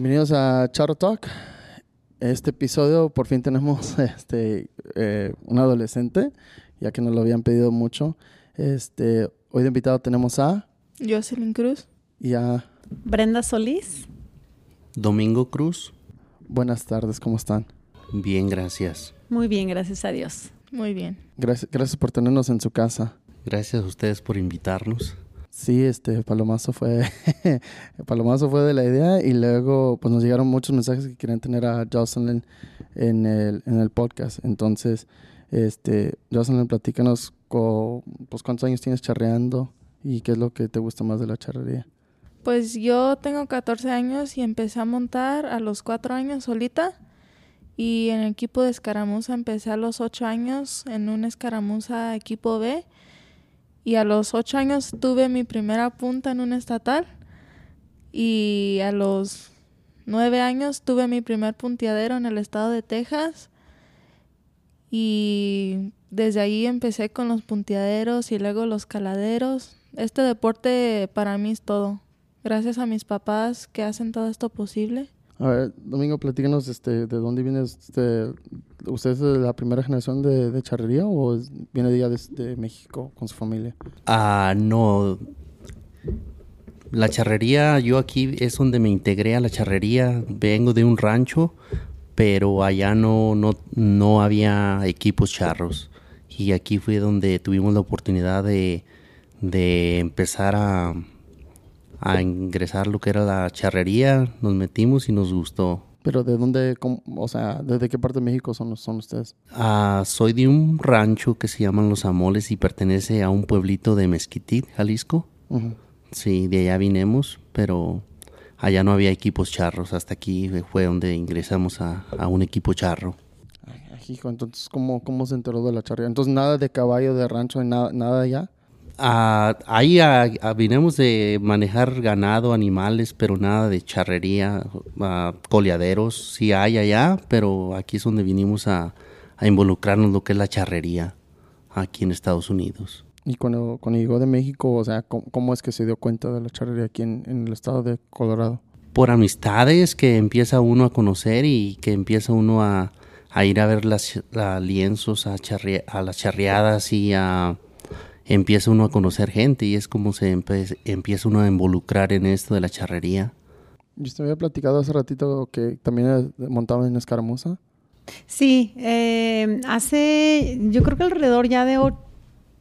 Bienvenidos a Charo Talk. Este episodio por fin tenemos este eh, un adolescente, ya que nos lo habían pedido mucho. Este, hoy de invitado tenemos a Jocelyn Cruz. y a Brenda Solís. Domingo Cruz. buenas tardes, ¿cómo están? Bien, gracias. Muy bien, gracias a Dios. Muy bien. Gracias, gracias por tenernos en su casa. Gracias a ustedes por invitarnos. Sí, este Palomazo fue Palomazo fue de la idea y luego pues nos llegaron muchos mensajes que querían tener a Jocelyn en el, en el podcast. Entonces, este Jocelyn, platícanos pues cuántos años tienes charreando y qué es lo que te gusta más de la charrería. Pues yo tengo 14 años y empecé a montar a los 4 años solita. Y en el equipo de escaramuza empecé a los 8 años en un escaramuza equipo B. Y a los 8 años tuve mi primera punta en un estatal. Y a los 9 años tuve mi primer punteadero en el estado de Texas. Y desde ahí empecé con los punteaderos y luego los caladeros. Este deporte para mí es todo. Gracias a mis papás que hacen todo esto posible. A ver, Domingo, platícanos este, de dónde viene este, ¿Usted es de la primera generación de, de charrería o es- viene ya desde México con su familia? Ah, no. La charrería, yo aquí es donde me integré a la charrería. Vengo de un rancho, pero allá no, no, no había equipos charros. Y aquí fue donde tuvimos la oportunidad de, de empezar a, a ingresar lo que era la charrería. Nos metimos y nos gustó. Pero ¿de dónde, cómo- o sea, desde qué parte de México son, son ustedes? Ah, soy de un rancho que se llaman Los Amoles y pertenece a un pueblito de Mezquitit, Jalisco. Sí, de allá vinimos, pero allá no había equipos charros. Hasta aquí fue donde ingresamos a, a un equipo charro. Ay, ay, hijo, entonces, ¿cómo, ¿cómo se enteró de la charrería? Entonces, nada de caballo, de rancho, nada, nada allá. Ah, ahí ah, ah, vinimos de manejar ganado, animales, pero nada de charrería, coleaderos. Sí hay allá, pero aquí es donde vinimos a, a involucrarnos lo que es la charrería aquí en Estados Unidos. Y cuando, cuando llegó de México, o sea, ¿cómo, cómo es que se dio cuenta de la charrería aquí en, en el estado de Colorado? por amistades que empieza uno a conocer y que empieza uno a, a ir a ver las a lienzos, a, charre- a las charreadas y a, empieza uno a conocer gente y es como se empe- empieza uno a involucrar en esto de la charrería. Yo te había platicado hace ratito que también montaba en escaramuza. Sí, eh, hace, yo creo que alrededor ya de, o-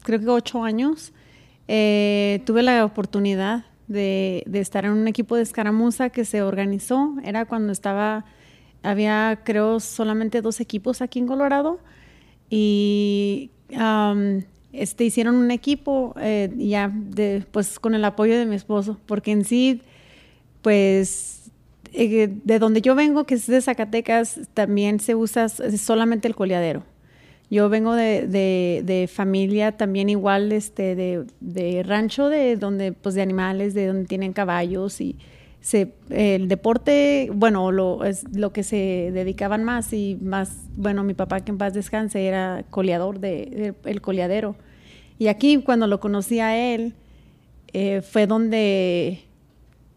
creo que ocho años, eh, tuve la oportunidad de, de estar en un equipo de escaramuza que se organizó. Era cuando estaba, había creo solamente dos equipos aquí en Colorado y am, este, hicieron un equipo eh, ya de, pues con el apoyo de mi esposo, porque en sí, pues eh, de donde yo vengo, que es de Zacatecas, también se usa solamente el coleadero. Yo vengo de, de- familia también igual, este, de, rancho, de donde, pues de animales, de donde tienen caballos y se, el deporte, bueno, lo, es lo que se dedicaban más y más, bueno, mi papá que en paz descanse era coleador de, de- el coleadero. Y aquí cuando lo conocí a él, eh, fue donde,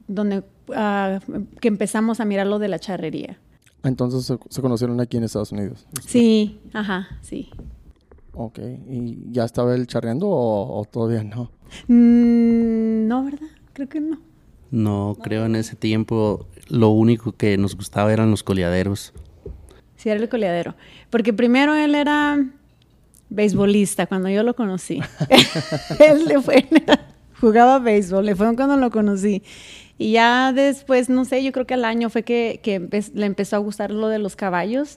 donde ah, que empezamos a mirar lo de la charrería. Entonces se, se conocieron aquí en Estados Unidos. Sí, ajá, sí. Ok. ¿Y ya estaba él charreando o, o todavía no? Mm, no, ¿verdad? Creo que no. No, creo en ese tiempo lo único que nos gustaba eran los coleaderos. Sí, era el coleadero. Porque primero él era beisbolista cuando yo lo conocí. él le fue, jugaba béisbol, le fue cuando lo conocí. Y ya después, no sé, yo creo que al año fue que, que empe- le empezó a gustar lo de los caballos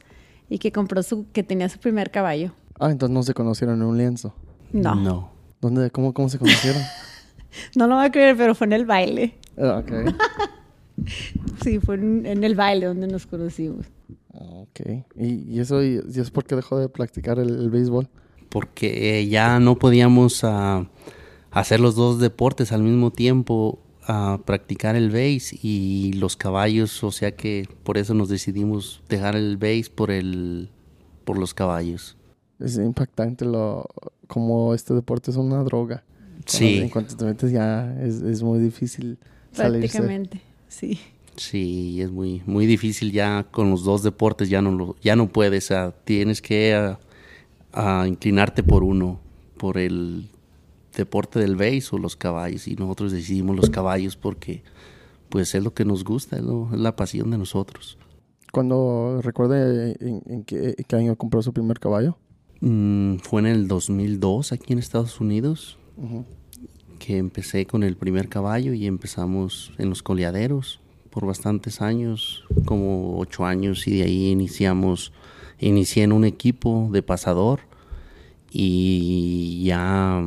y que compró su, que tenía su primer caballo. Ah, entonces no se conocieron en un lienzo. No, no, No. ¿Dónde, cómo, cómo se conocieron? lo va a creer, pero fue en el baile. Ah, ok. Sí, fue en, en el baile donde nos conocimos. Ah, Ok. ¿Y, y eso y, y es porque dejó de practicar el, el béisbol? Porque eh, ya no podíamos ah, hacer los dos deportes al mismo tiempo, ah, practicar el base y los caballos, o sea que por eso nos decidimos dejar el base por el por los caballos. Es impactante lo como este deporte es una droga. Sí. En cuanto te metes ya es, es muy difícil salirse. Prácticamente, sí. Sí, es muy, muy difícil ya con los dos deportes, ya no, lo, ya no puedes, tienes que inclinarte por uno, por el deporte del base o los caballos, y nosotros decidimos los caballos porque pues es lo que nos gusta, es, la pasión de nosotros. ¿Cuándo recuerde en, qué, año compró su primer caballo? Mm, fue en el 2002 aquí en Estados Unidos que empecé con el primer caballo y empezamos en los coleaderos por bastantes años, como ocho años, y de ahí iniciamos, inicié en un equipo de pasador y ya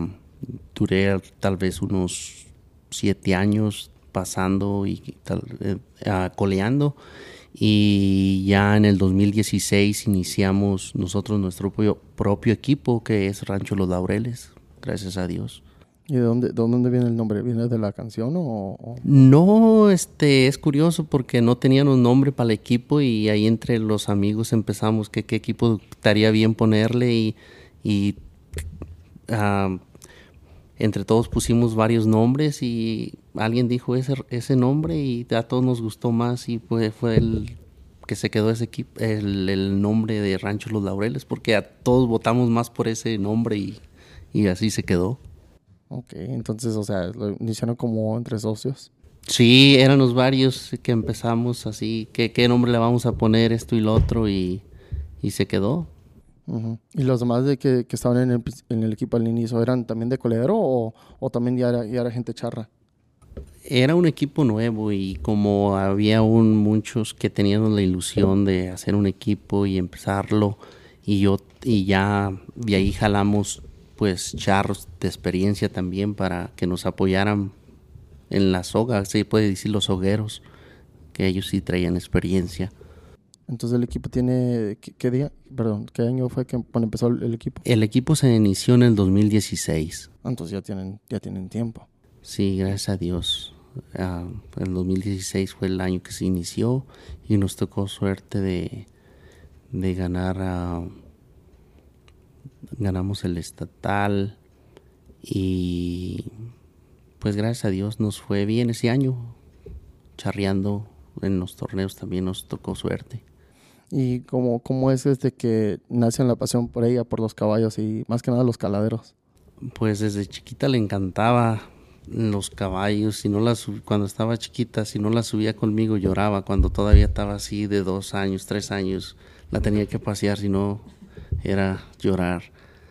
duré tal vez unos siete años pasando y eh, coleando y ya en el 2016 iniciamos nosotros nuestro propio equipo que es Rancho Los Laureles, gracias a Dios. ¿Y de dónde, de dónde viene el nombre? ¿Viene de la canción o, No, este, es curioso porque no tenían un nombre para el equipo y ahí entre los amigos empezamos que qué equipo estaría bien ponerle y, y ah, entre todos pusimos varios nombres y alguien dijo ese, ese nombre y a todos nos gustó más y fue, fue el que se quedó ese equipo, el, el, nombre de Rancho Los Laureles porque a todos votamos más por ese nombre y, y así se quedó. Ok, entonces, o sea, lo iniciaron como entre socios. Sí, éramos varios que empezamos así, ¿qué, qué nombre le vamos a poner esto y lo otro? Y, y se quedó. ¿Y los demás de que, que estaban en el, en el, equipo al inicio eran también de coledero o, o también ya era, ya era, gente charra? Era un equipo nuevo y como había aún muchos que tenían la ilusión de hacer un equipo y empezarlo y yo y ya de ahí jalamos pues charros de experiencia también para que nos apoyaran en la soga, se puede decir los hogueros, que ellos sí traían experiencia. Entonces el equipo tiene, ¿qué, día? Perdón, ¿qué año fue que cuando empezó el, equipo? El equipo se inició en el 2016. Entonces ya tienen, ya tienen tiempo. Sí, gracias a Dios. Uh, el 2016 fue el año que se inició y nos tocó suerte de, de ganar a ganamos el estatal y pues gracias a Dios nos fue bien ese año, charreando en los torneos también nos tocó suerte. ¿Y cómo, cómo es desde que nace la pasión por ella, por los caballos y más que nada los caladeros? Pues desde chiquita le encantaba los caballos, si no las cuando estaba chiquita, si no la subía conmigo lloraba, cuando todavía estaba así de dos años, tres años, la tenía que pasear, si no era llorar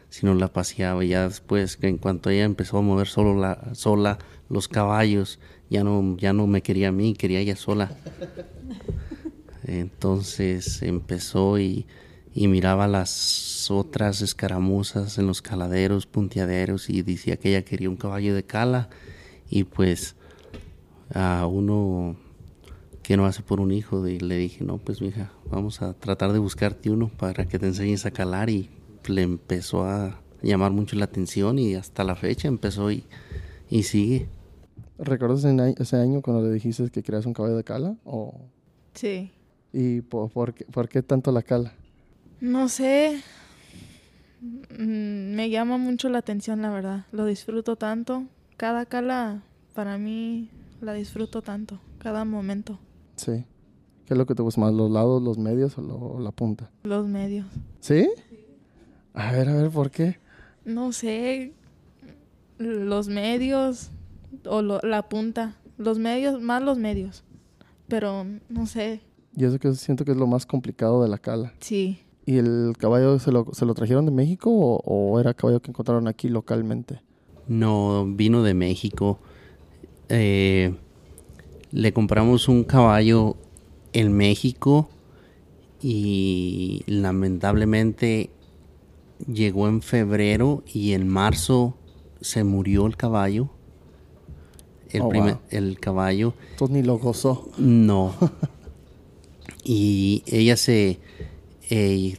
si no la paseaba. Ya después, en cuanto ella empezó a mover solo la, sola los caballos, ya no, ya no me quería a mí, quería ella sola. Entonces empezó y, y miraba las otras escaramuzas en los caladeros, punteaderos y decía que ella quería un caballo de cala y pues a uno que no hace por un hijo y le dije no pues mija vamos a tratar de buscarte uno para que te enseñes a calar y le empezó a llamar mucho la atención y hasta la fecha empezó y, y sigue. ¿Recuerdas ese año cuando le dijiste que querías un caballo de cala? O... Sí. ¿Y por, qué, tanto la cala? No sé. Mm, me llama mucho la atención, la verdad. Lo disfruto tanto. Cada cala, para mí, la disfruto tanto. Cada momento. Sí. ¿Qué es lo que te gusta más? ¿Los lados, los medios o la punta? Los medios. ¿Sí? A ver, a ver, ¿por qué? No sé, los medios o la punta, los medios, más los medios, pero no sé. Y eso que siento que es lo más complicado de la cala. Sí. ¿Y el caballo se lo, se lo trajeron de México o, era caballo que encontraron aquí localmente? No, vino de México. Eh, le compramos un caballo en México y lamentablemente llegó en febrero y en marzo se murió el caballo. El, oh, primer, el caballo. Entonces ni lo gozó. No. y ella se. Eh,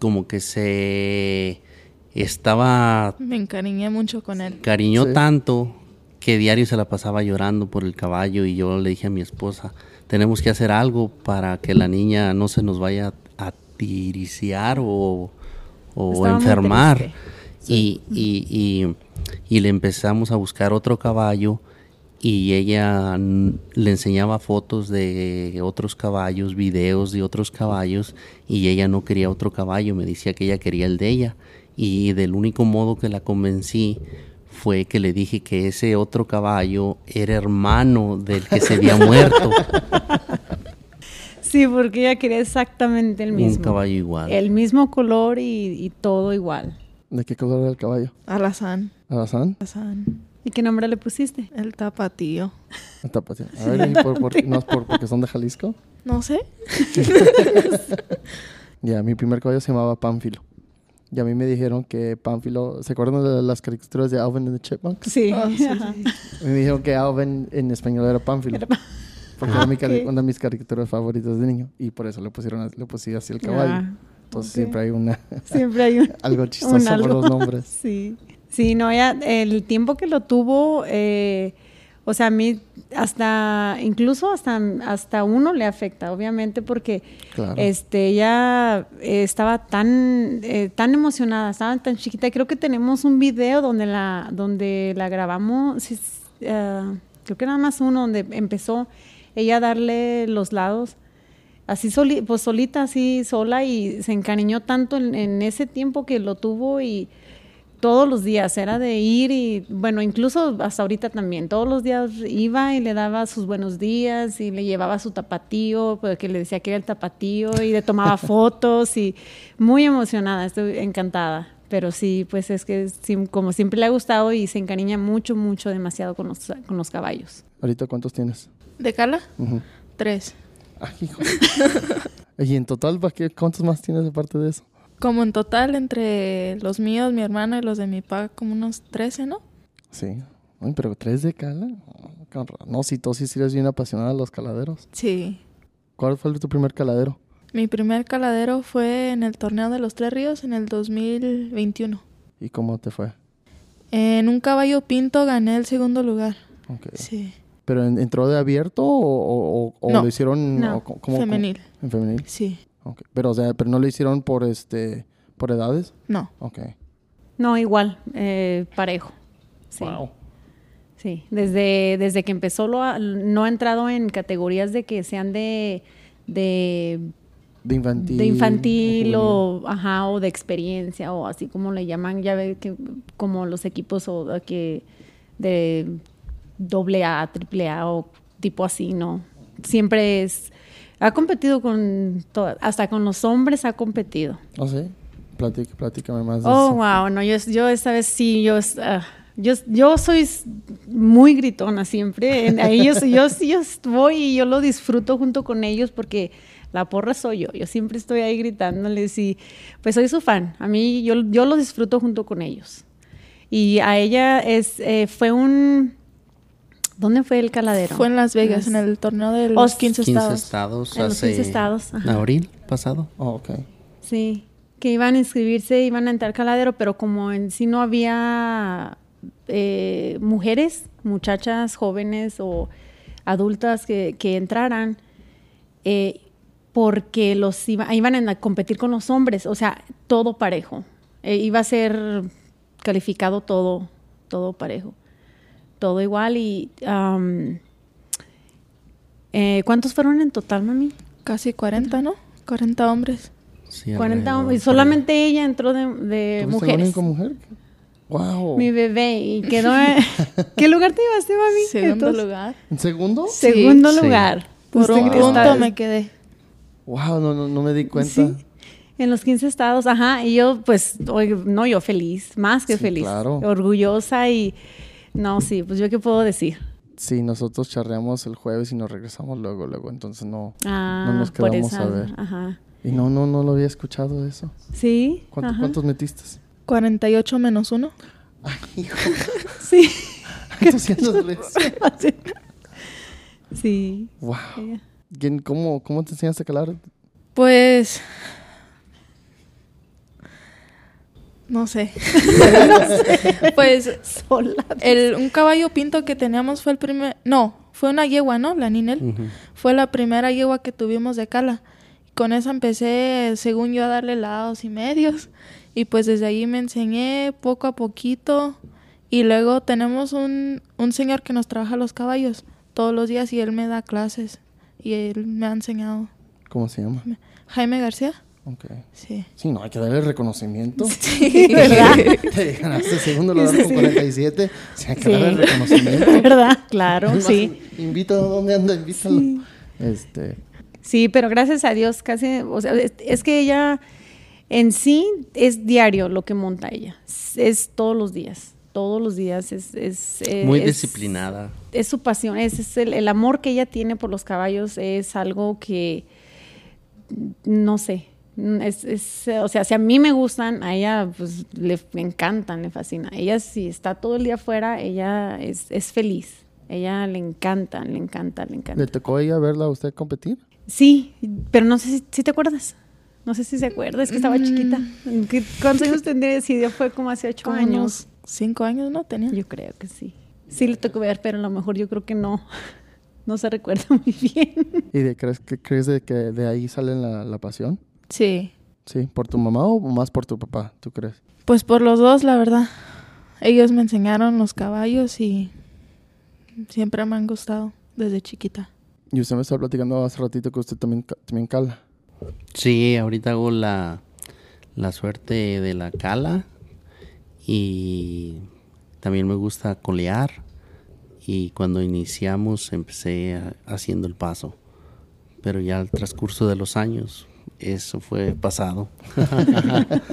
como que se. Estaba. Me encariñé mucho con él. Cariñó tanto que diario se la pasaba llorando por el caballo y yo le dije a mi esposa, tenemos que hacer algo para que la niña no se nos vaya a tiriciar o o enfermar. Y, y, y, le empezamos a buscar otro caballo y ella le enseñaba fotos de otros caballos, videos de otros caballos y ella no quería otro caballo, me decía que ella quería el de ella. Y del único modo que la convencí fue que le dije que ese otro caballo era hermano del que se había muerto. Sí, porque ella quería exactamente el mismo. Un caballo igual. El mismo color y, y todo igual. ¿De qué color era el caballo? Alazán. ¿Alazán? Alazán. ¿Y qué nombre le pusiste? El tapatío. El tapatío. A ver, ¿y por, por- ¿no es por, porque son de Jalisco? No sé. Ya, mi primer caballo se llamaba Pánfilo. Y a mí me dijeron que Pánfilo... ¿Se acuerdan de las caricaturas de Alvin and the Chipmunks? Sí. Ah, sí, sí. Me dijeron que Alvin en español era Pánfilo. Era pa- Porque Ah, era una de mis caricaturas favoritas de niño. Y por eso le pusieron le puse así el caballo. Ah, Entonces siempre hay una Siempre hay un, algo chistoso un por los nombres. Sí. Sí, no, ella, el tiempo que lo tuvo, eh, o sea, a mí hasta, incluso hasta, hasta uno le afecta, obviamente, porque Claro. este, ella eh, estaba tan, eh, tan emocionada, estaba tan chiquita. Creo que tenemos un video donde la, donde la grabamos, eh, creo que nada más uno, donde empezó ella a darle los lados. Así soli- pues solita, así sola y se encariñó tanto en, en ese tiempo que lo tuvo y todos los días era de ir y bueno, incluso hasta ahorita también, todos los días iba y le daba sus buenos días y le llevaba su tapatío, porque le decía que era el tapatío y le tomaba fotos y muy emocionada, estoy encantada. Pero sí, pues es que como siempre le ha gustado y se encariña mucho, mucho, demasiado con los, con los caballos. ¿Ahorita cuántos tienes? ¿De Cala? Tres. Ay, hijo. y en total, ¿pa' qué- ¿cuántos más tienes aparte de eso? Como en total, entre los míos, mi hermano y los de mi papá, como unos 13, ¿no? Sí. Ay, pero tres de cala. No, si tú sí eres bien apasionada de los caladeros. Sí. ¿Cuál fue tu primer caladero? Mi primer caladero fue en el torneo de los Tres Ríos en el 2021. ¿Y cómo te fue? En un caballo pinto gané el segundo lugar. Ok. Sí. ¿Pero en- entró de abierto o, o- o- o No. lo hicieron No. Femenil. en femenil? Sí. Pero, o sea, pero no lo hicieron por este por edades. No. Ok. No, igual, eh, parejo. Sí. Wow. Sí, desde, desde que empezó lo ha- no ha entrado en categorías de que sean de, de, De infantil. de infantil o, ajá, o de experiencia o así como le llaman, ya ve que como los equipos o de que de doble A, triple A o tipo así, ¿no? Siempre es, ha competido con, todas, hasta con los hombres ha competido. ¿Oh, sí? Platica, platícame más de Oh, eso. wow, no, yo, yo esta vez sí, yo, ah, yo, yo soy muy gritona siempre. En- Ahí yo, yo, yo voy y yo lo disfruto junto con ellos porque la porra soy yo. Yo siempre estoy ahí gritándoles y pues soy su fan. A mí yo, yo lo disfruto junto con ellos. Y a ella es, eh, fue un... ¿Dónde fue el caladero? Fue en Las Vegas, Las- en el torneo de Oh, los 15 15 estados. estados En los hace 15 estados, ajá. abril pasado. Oh, ok. Sí, que iban a inscribirse, iban a entrar caladero, pero como en sí no había eh, mujeres, muchachas jóvenes o adultas que, que entraran, eh, porque los iba- iban a competir con los hombres, o sea, todo parejo. Eh, iba a ser calificado todo, todo parejo, todo igual y... eh, ¿Cuántos fueron en total, mami? Casi 40, ¿no? 40 hombres. Sí, 40 alrededor, hombres. Y solamente ella entró de, de ¿Tuviste la mujeres. única mujer? Wow. Mi bebé. Y quedó. ¿Qué lugar te llevaste, mami? Segundo Entonces, lugar. ¿En segundo? Sí. Segundo Sí. lugar. Por Usted un punto me quedé. Wow, no, no, no me di cuenta. Sí. En los 15 estados, ajá. Y yo, pues, oye, no, yo feliz, más que Sí, feliz. claro. Orgullosa y. No, sí, pues yo qué puedo decir. Sí, nosotros charreamos el jueves y nos regresamos luego, luego. Entonces no. Ah, No nos por quedamos esa. a ver. Ajá. Y no, no, no lo había escuchado eso. Sí. ¿Cuánto-. ¿Cuántos metiste? 48 menos 1. Sí. ¿Cuántos años eres? sí. Wow. Ella. ¿Quién, cómo, ¿Cómo te enseñaste a calar? Pues. No sé. pues Sola. el, un caballo pinto que teníamos fue el primer. No, fue una yegua, ¿no? La Ninel. Fue la primera yegua que tuvimos de cala. Con esa empecé, según yo, a darle lados y medios. Y pues desde ahí me enseñé poco a poquito. Y luego tenemos un, un señor que nos trabaja los caballos todos los días y él me da clases y él me ha enseñado. ¿Cómo se llama? Jaime García. Sí. Sí, no, hay que darle reconocimiento. Sí, ¿verdad? Te ganaste segundo lugar con Sí. 47. Sí, hay que Sí. darle reconocimiento. ¿Verdad? Claro, Es más, sí. Invítalo, ¿dónde anda? Invítalo. Este, Sí, pero gracias a Dios casi, o sea, es, es que ella en sí es diario lo que monta ella. Es, es todos los días, todos los días es... es Muy es- disciplinada. Es su pasión, es, es el, el amor que ella tiene por los caballos es algo que, no sé, es, es, o sea, si a mí me gustan, a ella pues le, encantan, le fascina. Ella si está todo el día afuera, ella es, es feliz. Ella le encanta, le encanta, le encanta. ¿Le tocó a ella verla a usted competir? Sí, pero no sé si, si te acuerdas. No sé si se acuerda, es que estaba chiquita. ¿Qué- ¿Cuántos años tendría? Sí, ya fue como hace ocho como años. unos cinco años, ¿no? Tenía. Yo creo que sí. Sí le tocó ver, pero a lo mejor yo creo que no. No se recuerda muy bien. ¿Y de, crees, que, crees de que de ahí sale la, la pasión? Sí. ¿Sí? ¿Por tu mamá o más por tu papá, tú crees? Pues por los dos, la verdad. Ellos me enseñaron los caballos y siempre me han gustado desde chiquita. Y usted me estaba platicando hace ratito que usted también, también cala. Sí, ahorita hago la, la suerte de la cala y también me gusta colear y cuando iniciamos empecé a- haciendo el paso, pero ya al transcurso de los años eso fue pasado.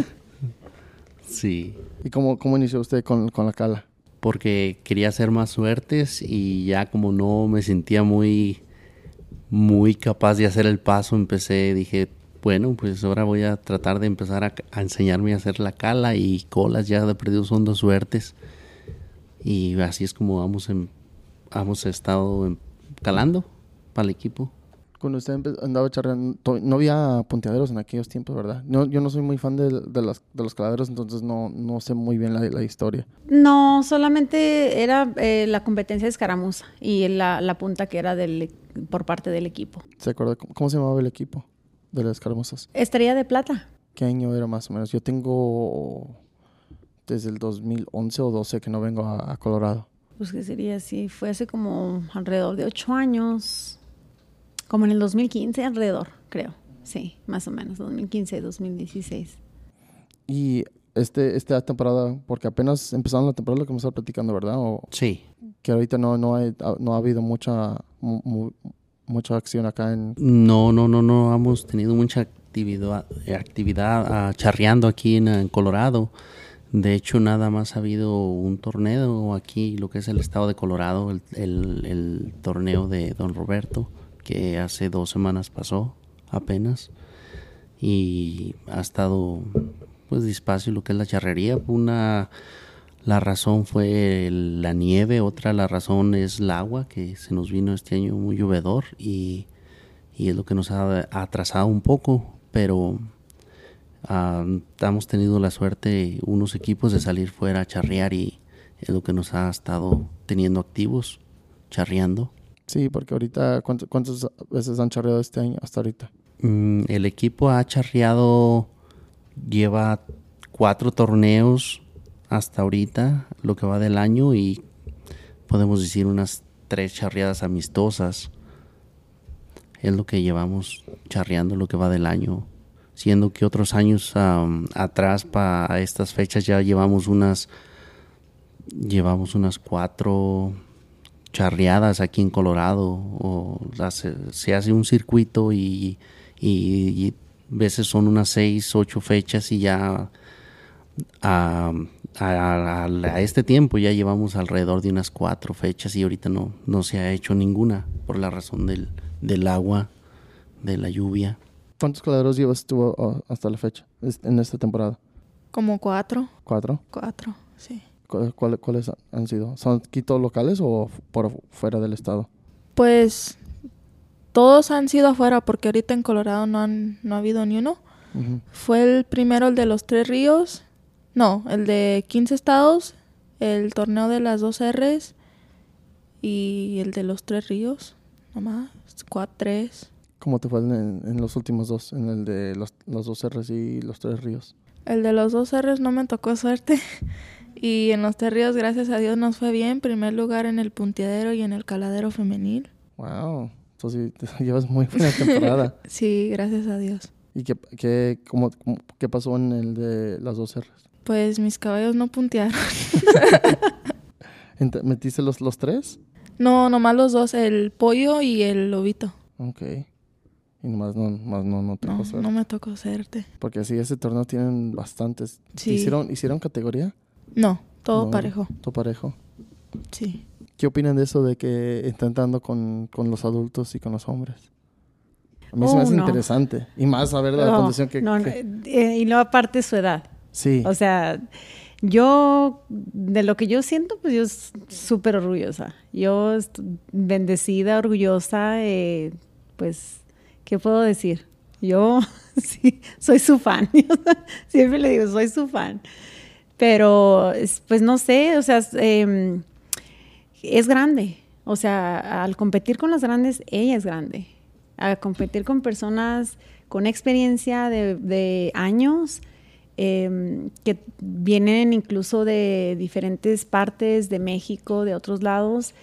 sí, ¿Y cómo, cómo inició usted con, con la cala? porque quería hacer más suertes y ya como no me sentía muy muy capaz de hacer el paso, empecé, dije, bueno, pues ahora voy a tratar de empezar a, a enseñarme a hacer la cala y colas, ya de perdido son dos suertes. Y así es como hemos, em- hemos estado em- calando para el equipo. Cuando usted andaba charreando, to- no había punteaderos en aquellos tiempos, ¿verdad? No, yo no soy muy fan de, de, las, de los caladeros, entonces no, no sé muy bien la, la historia. No, solamente era eh, la competencia de escaramuza y la, la punta que era del, por parte del equipo. ¿Se acuerda cómo, cómo se llamaba el equipo de las escaramuzas? Estrella de plata. ¿Qué año era más o menos? Yo tengo desde el 2011 o 12 que no vengo a, a Colorado. Pues que sería así, fue hace como alrededor de ocho años, como en el 2015 alrededor, creo. Sí, más o menos, 2015, 2016. Y este, esta temporada, porque apenas empezaron la temporada, lo que me estaba platicando, ¿verdad? O Sí, que ahorita no, no, hay, no ha habido mucha, mu- mu- mucha acción acá en... no, no, no, no, hemos tenido mucha actividad, actividad ah, charreando aquí en, en Colorado. De hecho, nada más ha habido un torneo aquí, lo que es el estado de Colorado, el, el- el torneo de Don Roberto, que hace dos semanas pasó apenas. Y ha estado pues despacio lo que es la charrería. Una, la razón fue la nieve, otra la razón es el agua, que se nos vino este año muy llovedor y, es lo que nos ha atrasado un poco, pero ah, hemos tenido la suerte unos equipos de salir fuera a charrear y es lo que nos ha estado teniendo activos, charreando. Sí, porque ahorita, ¿cuánto- ¿cuántas veces han charreado este año hasta ahorita? Mm, el equipo ha charreado, lleva cuatro torneos hasta ahorita, lo que va del año, y podemos decir unas tres charreadas amistosas. Es lo que llevamos charreando lo que va del año. Siendo que otros años atrás, para estas fechas, ya llevamos unas, llevamos unas cuatro charreadas aquí en Colorado o hace- se hace un circuito y, y, y veces son unas seis, ocho fechas y ya a, a- a- a este tiempo ya llevamos alrededor de unas cuatro fechas y ahorita no, no se ha hecho ninguna por la razón del, del agua, de la lluvia. ¿Cuántos caladeros llevas tú oh, hasta la fecha en esta temporada? Como cuatro, ¿Cuatro? cuatro, sí. ¿Cu- cuál- ¿Cuáles han sido? ¿Son aquí todos locales o por fuera del estado? Pues todos han sido afuera porque ahorita en Colorado no, han, no ha habido ni uno. Ujú. Fue el primero el de los tres ríos. No, el de 15 estados, el torneo de las dos R's y el de los tres ríos. Nomás, cuatro, tres. ¿Cómo te fue en, en los últimos dos? En el de los, los dos R's y los tres ríos. El de los dos R's no me tocó suerte. Y en los terrios, gracias a Dios, nos fue bien. Primer lugar en el punteadero y en el caladero femenil. Wow. Entonces te llevas muy buena temporada. sí, gracias a Dios. ¿Y qué, qué, cómo, cómo- qué pasó en el de las dos R's? Pues mis caballos no puntearon. ¿Metiste los, los tres? No, nomás los dos, el pollo y el lobito. Ok. Y nomás no, nomás no, no te No, tocó suerte. no me tocó serte. Porque así ese torneo tienen bastantes. Sí. ¿Hicieron, ¿Hicieron categoría? No, todo No. parejo. Todo parejo. Sí. ¿Qué opinan de eso de que están dando con, con los adultos y con los hombres? A mí se me Oh, hace no. interesante. Y más saber la No, condición que... no, que- eh, y luego aparte su edad. sí. O sea, yo, de lo que yo siento, pues yo súper orgullosa. Yo bendecida, orgullosa, eh, pues, ¿qué puedo decir? Yo sí, soy su fan. Siempre le digo, soy su fan. Pero, es- pues no sé, o sea, es, em, es grande. O sea, al competir con las grandes, ella es grande. A competir con personas con experiencia de, años, em, que vienen incluso de diferentes partes de México, de otros lados,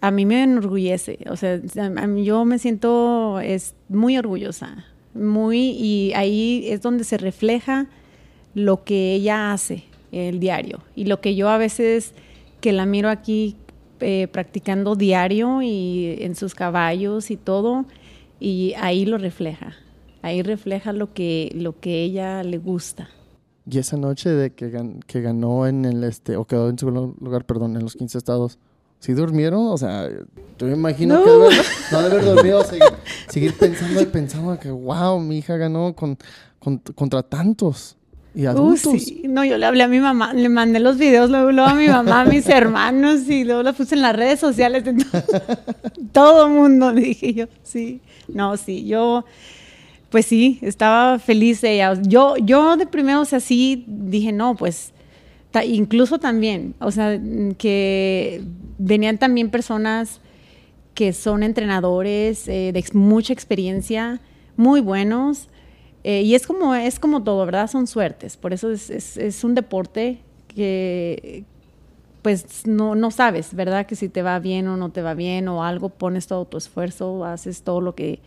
a mí me enorgullece. O sea, a yo me siento es, muy orgullosa. Muy, y ahí es donde se refleja lo que ella hace el diario y lo que yo a veces que la miro aquí eh, practicando diario y en sus caballos y todo y ahí lo refleja ahí refleja lo que lo que ella le gusta Y esa noche de que, gan- que ganó en el este, o quedó en segundo lugar, perdón, en los 15 estados, ¿sí durmieron? O sea, yo me imagino No. que debe no debe haber dormido, seguir, seguir pensando y pensando que, wow, mi hija ganó con, con- contra tantos y Uh, adultos. sí. No, yo le hablé a mi mamá, le mandé los videos luego, luego a mi mamá, a mis hermanos y luego los puse en las redes sociales. entonces, todo mundo, dije yo, sí. No, sí, yo, pues sí, estaba feliz de ella. Yo, yo de primero, o sea, sí dije, no, pues, ta- incluso también, o sea, que venían también personas que son entrenadores eh, de ex- mucha experiencia, muy buenos. Eh, y es como, es como todo, ¿verdad? Son suertes. Por eso es, es- es un deporte que pues no, no sabes, ¿verdad? Que si te va bien o no te va bien o algo, pones todo tu esfuerzo, haces todo lo que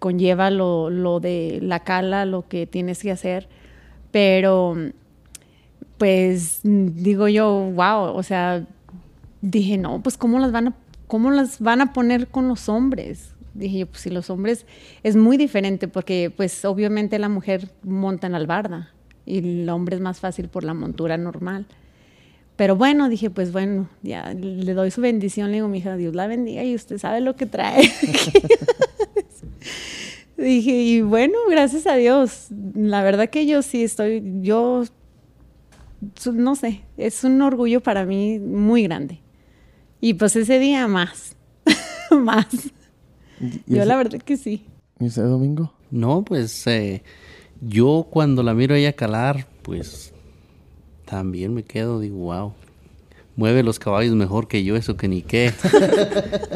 conlleva lo, lo de la cala, lo que tienes que hacer. Pero, pues, digo yo, wow, o sea, dije, no, pues, ¿cómo las van a, cómo las van a poner con los hombres? Dije yo, pues, si los hombres es muy diferente porque, pues, obviamente la mujer monta en la albarda y el hombre es más fácil por la montura normal. Pero bueno, dije, pues bueno, ya le doy su bendición, le digo, mi hija, Dios la bendiga y usted sabe lo que trae. dije, y bueno, gracias a Dios, la verdad que yo sí estoy, yo, no sé, es un orgullo para mí muy grande. Y pues ese día más, más. ¿Y, y Yo ese- la verdad que sí. ¿Y ese domingo? No, pues eh, yo cuando la miro a ella calar, pues también me quedo, digo, wow, mueve los caballos mejor que yo, eso que ni qué.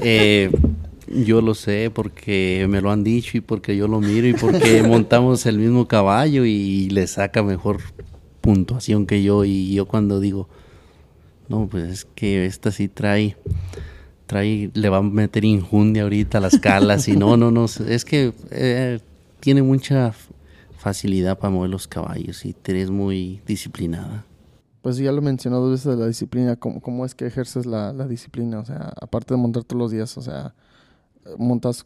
Eh, yo lo sé porque me lo han dicho y porque yo lo miro y porque montamos el mismo caballo y le saca mejor puntuación que yo. Y yo cuando digo, no, pues es que esta sí trae, trae, le va a meter injundia ahorita a las calas y no, no, no, es que eh, tiene mucha facilidad para mover los caballos y eres muy disciplinada. Pues ya lo mencionó dos veces de la disciplina. ¿Cómo, cómo es que ejerces la, la disciplina? O sea, aparte de montar todos los días, o sea, ¿montas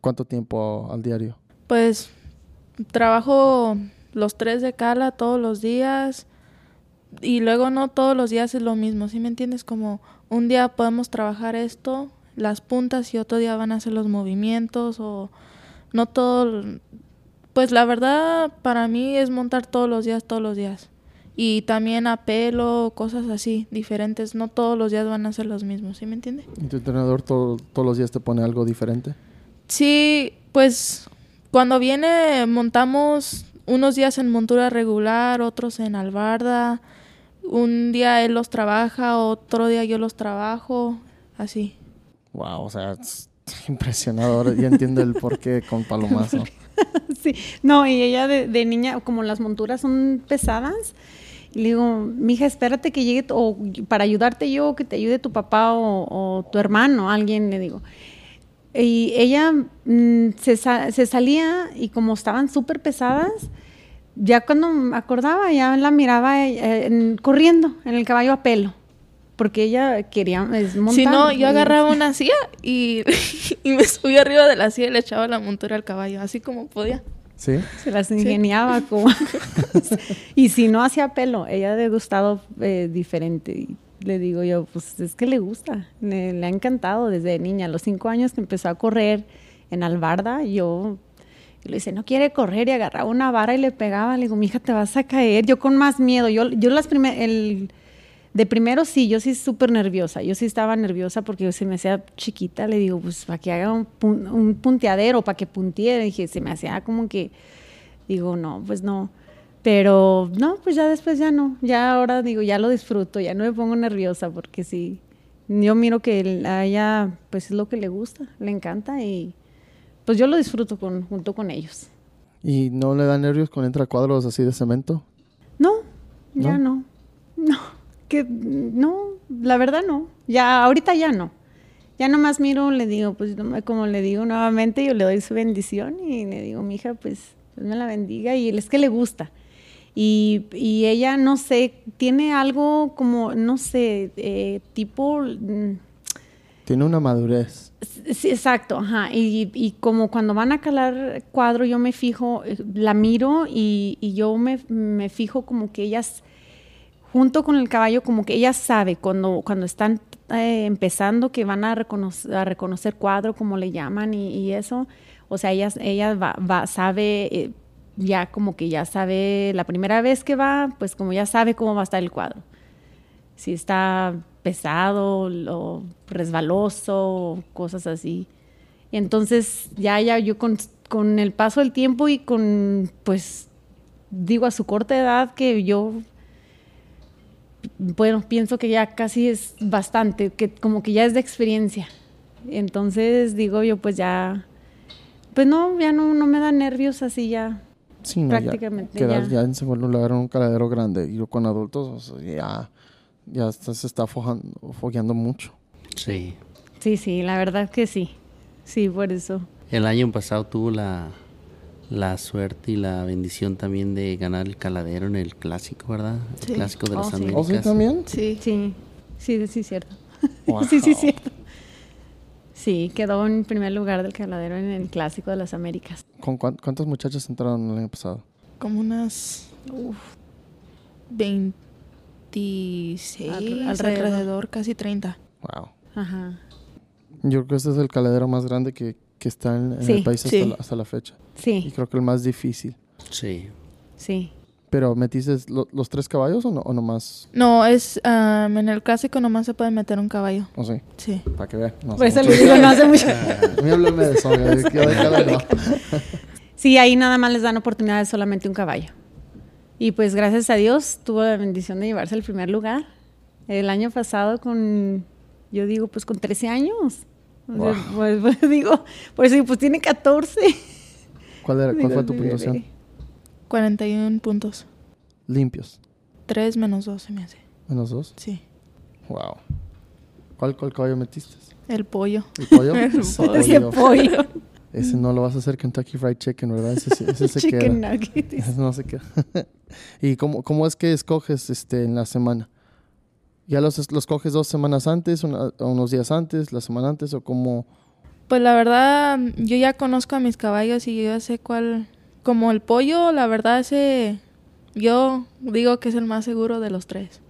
cuánto tiempo al diario? Pues trabajo los tres de cala todos los días y luego no todos los días es lo mismo, ¿sí me entiendes? Como un día podemos trabajar esto, las puntas y otro día van a hacer los movimientos o no todo, pues la verdad para mí es montar todos los días, todos los días. Y también a pelo, cosas así, diferentes. No todos los días van a ser los mismos, ¿sí me entiende? ¿Y tu entrenador todo- todos los días te pone algo diferente? Sí, pues cuando viene montamos unos días en montura regular, otros en albarda. Un día él los trabaja, otro día yo los trabajo, así. Wow, o sea, es impresionado. Ahora ya entiendo el porqué con Palomazo. Sí, no, y ella de, de niña, como las monturas son pesadas, Y le digo, mija, espérate que llegue, o para ayudarte yo, que te ayude tu papá o, o tu hermano, alguien, le digo. Y ella mm, se, sa- se salía y como estaban súper pesadas, ya cuando me acordaba, ya la miraba eh, en- corriendo en el caballo a pelo. Porque ella quería montar. Si no, yo agarraba una silla y, y me subía arriba de la silla y le echaba la montura al caballo, así como podía. ¿Sí? Se las ingeniaba como... y si no hacía pelo, ella de gustado eh, diferente. Y le digo yo, pues es que le gusta, le, le ha encantado desde niña. A los cinco años que empezó a correr en Albarda, yo y le dice, no quiere correr y agarraba una vara y le pegaba. Le digo, mija, te vas a caer. Yo con más miedo. Yo, yo las primeras, el, de primero sí, yo sí súper nerviosa. Yo sí estaba nerviosa porque yo se me hacía chiquita. Le digo, pues para que haga un, un punteadero, para que puntee. Dije, se me hacía como que, digo, no, pues no. Pero no, pues ya después ya no. Ya ahora digo, ya lo disfruto, ya no me pongo nerviosa porque sí. Yo miro que a ella, pues es lo que le gusta, le encanta y pues yo lo disfruto con, junto con ellos. ¿Y no le da nervios cuando entra cuadros así de cemento? No, ya no. No, que no, la verdad no. Ya, ahorita ya no. Ya nomás miro, le digo, pues como le digo nuevamente, yo le doy su bendición y le digo, mi hija, pues Dios me la bendiga y es que le gusta. Y, y ella, no sé, tiene algo como, no sé, eh, tipo... Tiene una madurez. Sí, exacto, ajá. Y, y como cuando van a calar cuadro, yo me fijo, eh, la miro y, y yo me, me fijo como que ellas, junto con el caballo, como que ella sabe cuando, cuando están eh, empezando que van a reconocer, a reconocer cuadro, como le llaman, y, y eso. O sea, ella, ella va, va- sabe, eh, ya como que ya sabe, la primera vez que va, pues como ya sabe cómo va a estar el cuadro si está pesado o resbaloso, cosas así. Y entonces ya, ya yo con, con el paso del tiempo y con, pues, digo, a su corta edad que yo, bueno, pienso que ya casi es bastante, que como que ya es de experiencia. Entonces digo yo, pues ya, pues no, ya no, no me da nervios así ya. Sí, no, ya- Prácticamente quedar ya. ya. en segundo lugar en un caladero grande y yo con adultos, o sea, ya, ya está- se está fojan- fogueando mucho. Sí. Sí, sí, la verdad que sí. Sí, por eso. El año pasado tuvo la, la suerte y la bendición también de ganar el caladero en el clásico, ¿verdad? El Sí. clásico de Oh, las sí. Américas. ¿Oh, sí también? Sí. Sí, sí, sí, cierto. Wow. Sí, sí, cierto. Sí, quedó en primer lugar del caladero en el Clásico de las Américas. ¿Con cuán- cuántas muchachas entraron el año pasado? Como unas uf, 26 Al- alrededor. alrededor. casi 30. Wow. Ajá. Yo creo que este es el caladero más grande que, que está en, en Sí, el país hasta, sí. la, hasta la fecha. Y Sí, creo que el más difícil. Sí. sí. Pero ¿metiste lo- los tres caballos o no? ¿O nomás? No, es am, en el clásico nomás se puede meter un caballo. ¿O sí? Sí. Para que vean. No Por sé eso mucho. le digo, no hace mucho. A mí háblame de eso. yo- yo de cada no. Sí, ahí nada más les dan oportunidad de solamente un caballo. Y pues gracias a Dios tuvo la bendición de llevarse el primer lugar. El año pasado con, yo digo, pues con 13 años. O sea, Wow. pues, pues, digo, por eso pues tiene 14. ¿Cuál, era, cuál fue tu puntuación? bebé. 41 puntos. Limpios. 3 menos 2 se me hace. ¿Menos dos? Sí. Wow. ¿Cuál, cuál caballo metiste? El pollo. ¿El pollo? El pollo. Ese pollo. Ese no lo vas a hacer Kentucky Fried Chicken, ¿verdad? Ese, ese se Chicken queda. nuggets. No se queda. ¿Y cómo, cómo es que escoges este, en la semana? ¿Ya los, los coges dos semanas antes, una- unos días antes, la semana antes, o cómo? Pues la verdad, yo ya conozco a mis caballos y yo ya sé cuál. Como el pollo, la verdad, ese. Yo digo que es el más seguro de los tres.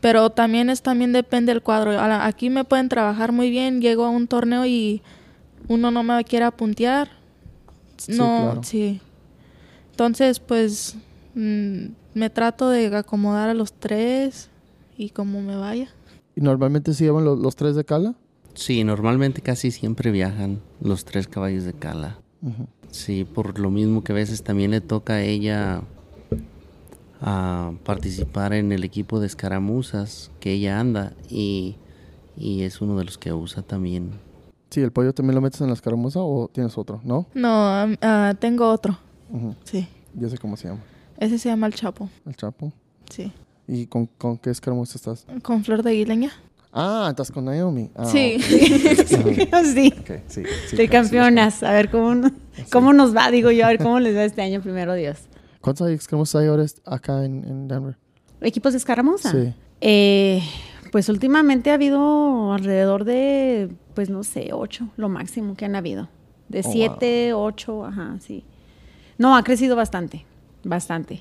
Pero también es también depende del cuadro. Aquí me pueden trabajar muy bien. Llego a un torneo y uno no me quiere apuntear. Sí, no, claro. sí. Entonces, pues mm, me trato de acomodar a los tres y como me vaya. ¿Y normalmente se llevan lo- los tres de cala? Sí, normalmente casi siempre viajan los tres caballos de cala. Sí, por lo mismo que a veces también le toca a ella a participar en el equipo de escaramuzas que ella anda y, y es uno de los que usa también. Sí, ¿el pollo también lo metes en la escaramuza o tienes otro? ¿No? No, ah, tengo otro. Sí. Ya sé cómo se llama. Ese se llama el Chapo. El chapo. Sí. ¿Y con, con qué escaramuza estás? Con Flor de Aguileña. Ah, estás con Naomi. Ah, Sí. sí. Ok, sí, sí, De campeonas. A ver cómo, no- cómo nos va, digo yo, a ver cómo les va este año, primero Dios. ¿Cuántos hay escaramuzas hay ahora acá en, en Denver? ¿Equipos de escaramuza? Sí. Eh, pues últimamente ha habido alrededor de, pues no sé, ocho, lo máximo que han habido. De Oh, siete, ocho, ajá, sí. No, ha crecido bastante, bastante.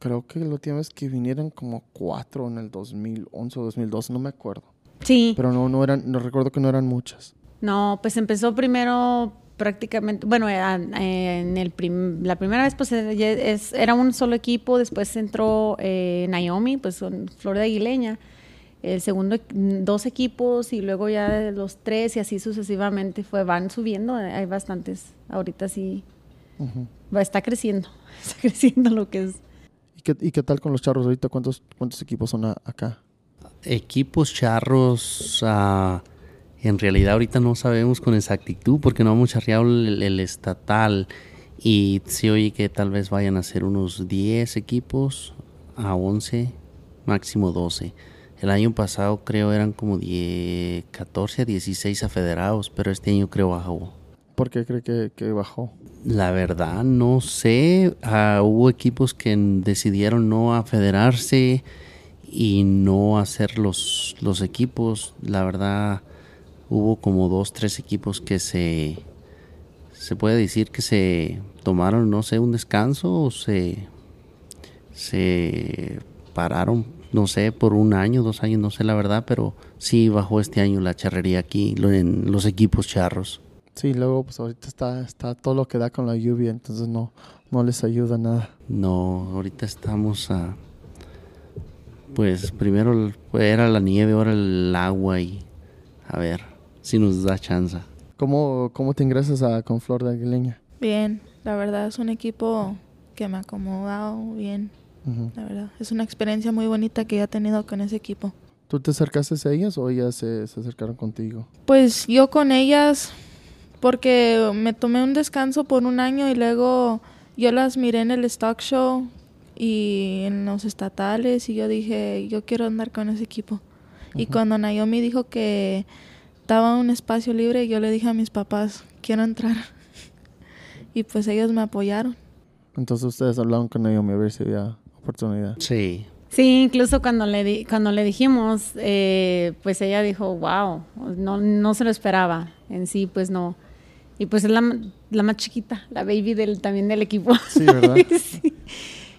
Creo que la última vez que vinieron como cuatro en el 2011 o 2012, no me acuerdo. Sí, Pero no, no eran, no recuerdo que no eran muchas. no, pues empezó primero prácticamente, bueno, era, eh, en el prim- la primera vez pues eh, era un solo equipo, después entró eh, Naomi, pues con Flor de Aguileña, el segundo dos equipos y luego ya de los tres y así sucesivamente fue, van subiendo, eh, hay bastantes, ahorita sí va, está creciendo, está creciendo lo que es. ¿Y qué, ¿Y qué tal con los charros ahorita? ¿Cuántos, cuántos equipos son a- acá? Equipos charros, ah, en realidad ahorita no sabemos con exactitud porque no hemos charreado el, el estatal y se oye que tal vez vayan a ser unos 10 equipos a 11, máximo 12. El año pasado creo eran como 10, 14 a 16 afederados, pero este año creo bajó. ¿Por qué cree que, que bajó? La verdad, no sé. Ah, hubo equipos que decidieron no afederarse y no hacer los, los equipos. La verdad, hubo como dos, tres equipos que se. Se puede decir que se tomaron, no sé, un descanso o se. Se pararon, no sé, por un año, dos años, no sé la verdad, pero sí bajó este año la charrería aquí lo- en los equipos charros. Sí, luego pues ahorita está, está todo lo que da con la lluvia, entonces no, no les ayuda nada. No, ahorita estamos a... Pues primero era la nieve, ahora el agua y... A ver si nos da chance. ¿Cómo, cómo te ingresas a, con Flor de Aguileña? Bien, la verdad es un equipo que me ha acomodado bien, Ujú. la verdad. Es una experiencia muy bonita que he tenido con ese equipo. ¿Tú te acercaste a ellas o ellas se, se acercaron contigo? Pues yo con ellas, porque me tomé un descanso por un año y luego yo las miré en el stock show y en los estatales y yo dije, yo quiero andar con ese equipo. Y cuando Naomi dijo que estaba un espacio libre, yo le dije a mis papás, quiero entrar. y pues ellos me apoyaron. Entonces ustedes hablaron con Naomi a ver si había oportunidad. Sí, Sí, incluso cuando le, di- cuando le dijimos, eh, pues ella dijo, wow, no, no se lo esperaba. En sí, pues no. Y pues es la, la más chiquita, la baby del, también del equipo. Sí, ¿verdad? Sí.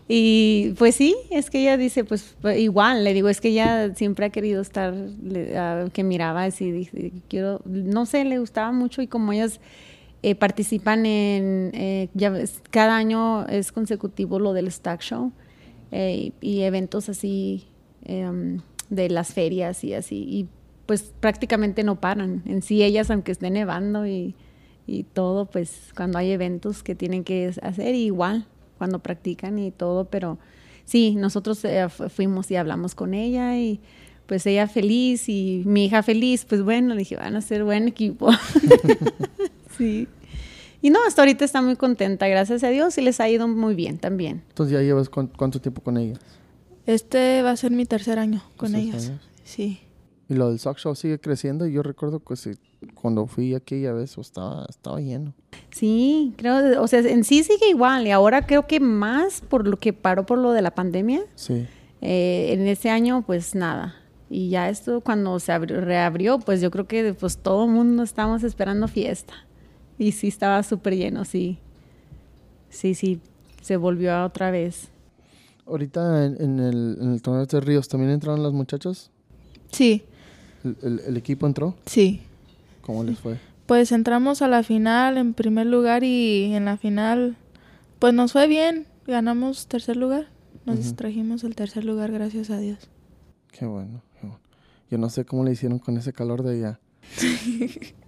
Y pues sí, es que ella dice, pues pues, igual, le digo, es que ella siempre ha querido estar, le- ah, que miraba así, dice, quiero, no sé, le gustaba mucho y como ellas eh, participan en, eh, ya ves, cada año es consecutivo lo del Stack Show eh, y, eventos así em, de las ferias y así, y pues prácticamente no paran. En sí ellas, aunque esté nevando y, y todo, pues cuando hay eventos que tienen que hacer, igual, cuando practican y todo, pero sí, nosotros eh, fu- fuimos y hablamos con ella y pues ella feliz y mi hija feliz, pues bueno, le dije, van a ser buen equipo. sí. Y no, hasta ahorita está muy contenta, gracias a Dios, y les ha ido muy bien también. Entonces ya llevas cuán- cuánto tiempo con ellas. Este va a ser mi tercer año con ¿Tercer ellas. Sí. Y lo del sock show sigue creciendo. Y yo recuerdo que sí, cuando fui aquella vez pues, estaba, estaba lleno. Sí, creo, o sea, en sí sigue igual, y ahora creo que más por lo que paró por lo de la pandemia. Sí. Eh, en ese año, pues nada. Y ya esto cuando se abrió- reabrió, pues yo creo que pues todo el mundo estábamos esperando fiesta. Y sí estaba súper lleno, sí. Sí, sí, se volvió a otra vez. Ahorita en, en el, en el torneo de Ríos también entraron las muchachas. Sí, El, el- el equipo entró. sí. ¿Cómo les fue? Pues entramos a la final en primer lugar y en la final pues nos fue bien, ganamos tercer lugar, nos Ujú. trajimos el tercer lugar gracias a Dios. Qué bueno, qué bueno. Yo no sé cómo le hicieron con ese calor de allá.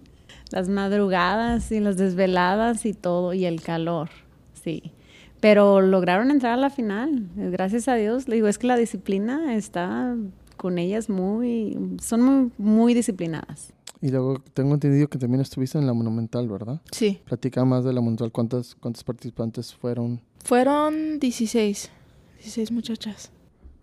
Las madrugadas y las desveladas y todo, y el calor, sí. Pero lograron entrar a la final, gracias a Dios. Le digo, es que la disciplina está con ellas muy, son muy, muy disciplinadas. Y luego tengo entendido que también estuviste en la Monumental, ¿verdad? Sí, Platica más de la Monumental. ¿Cuántas, cuántos participantes fueron? fueron 16, 16 muchachas.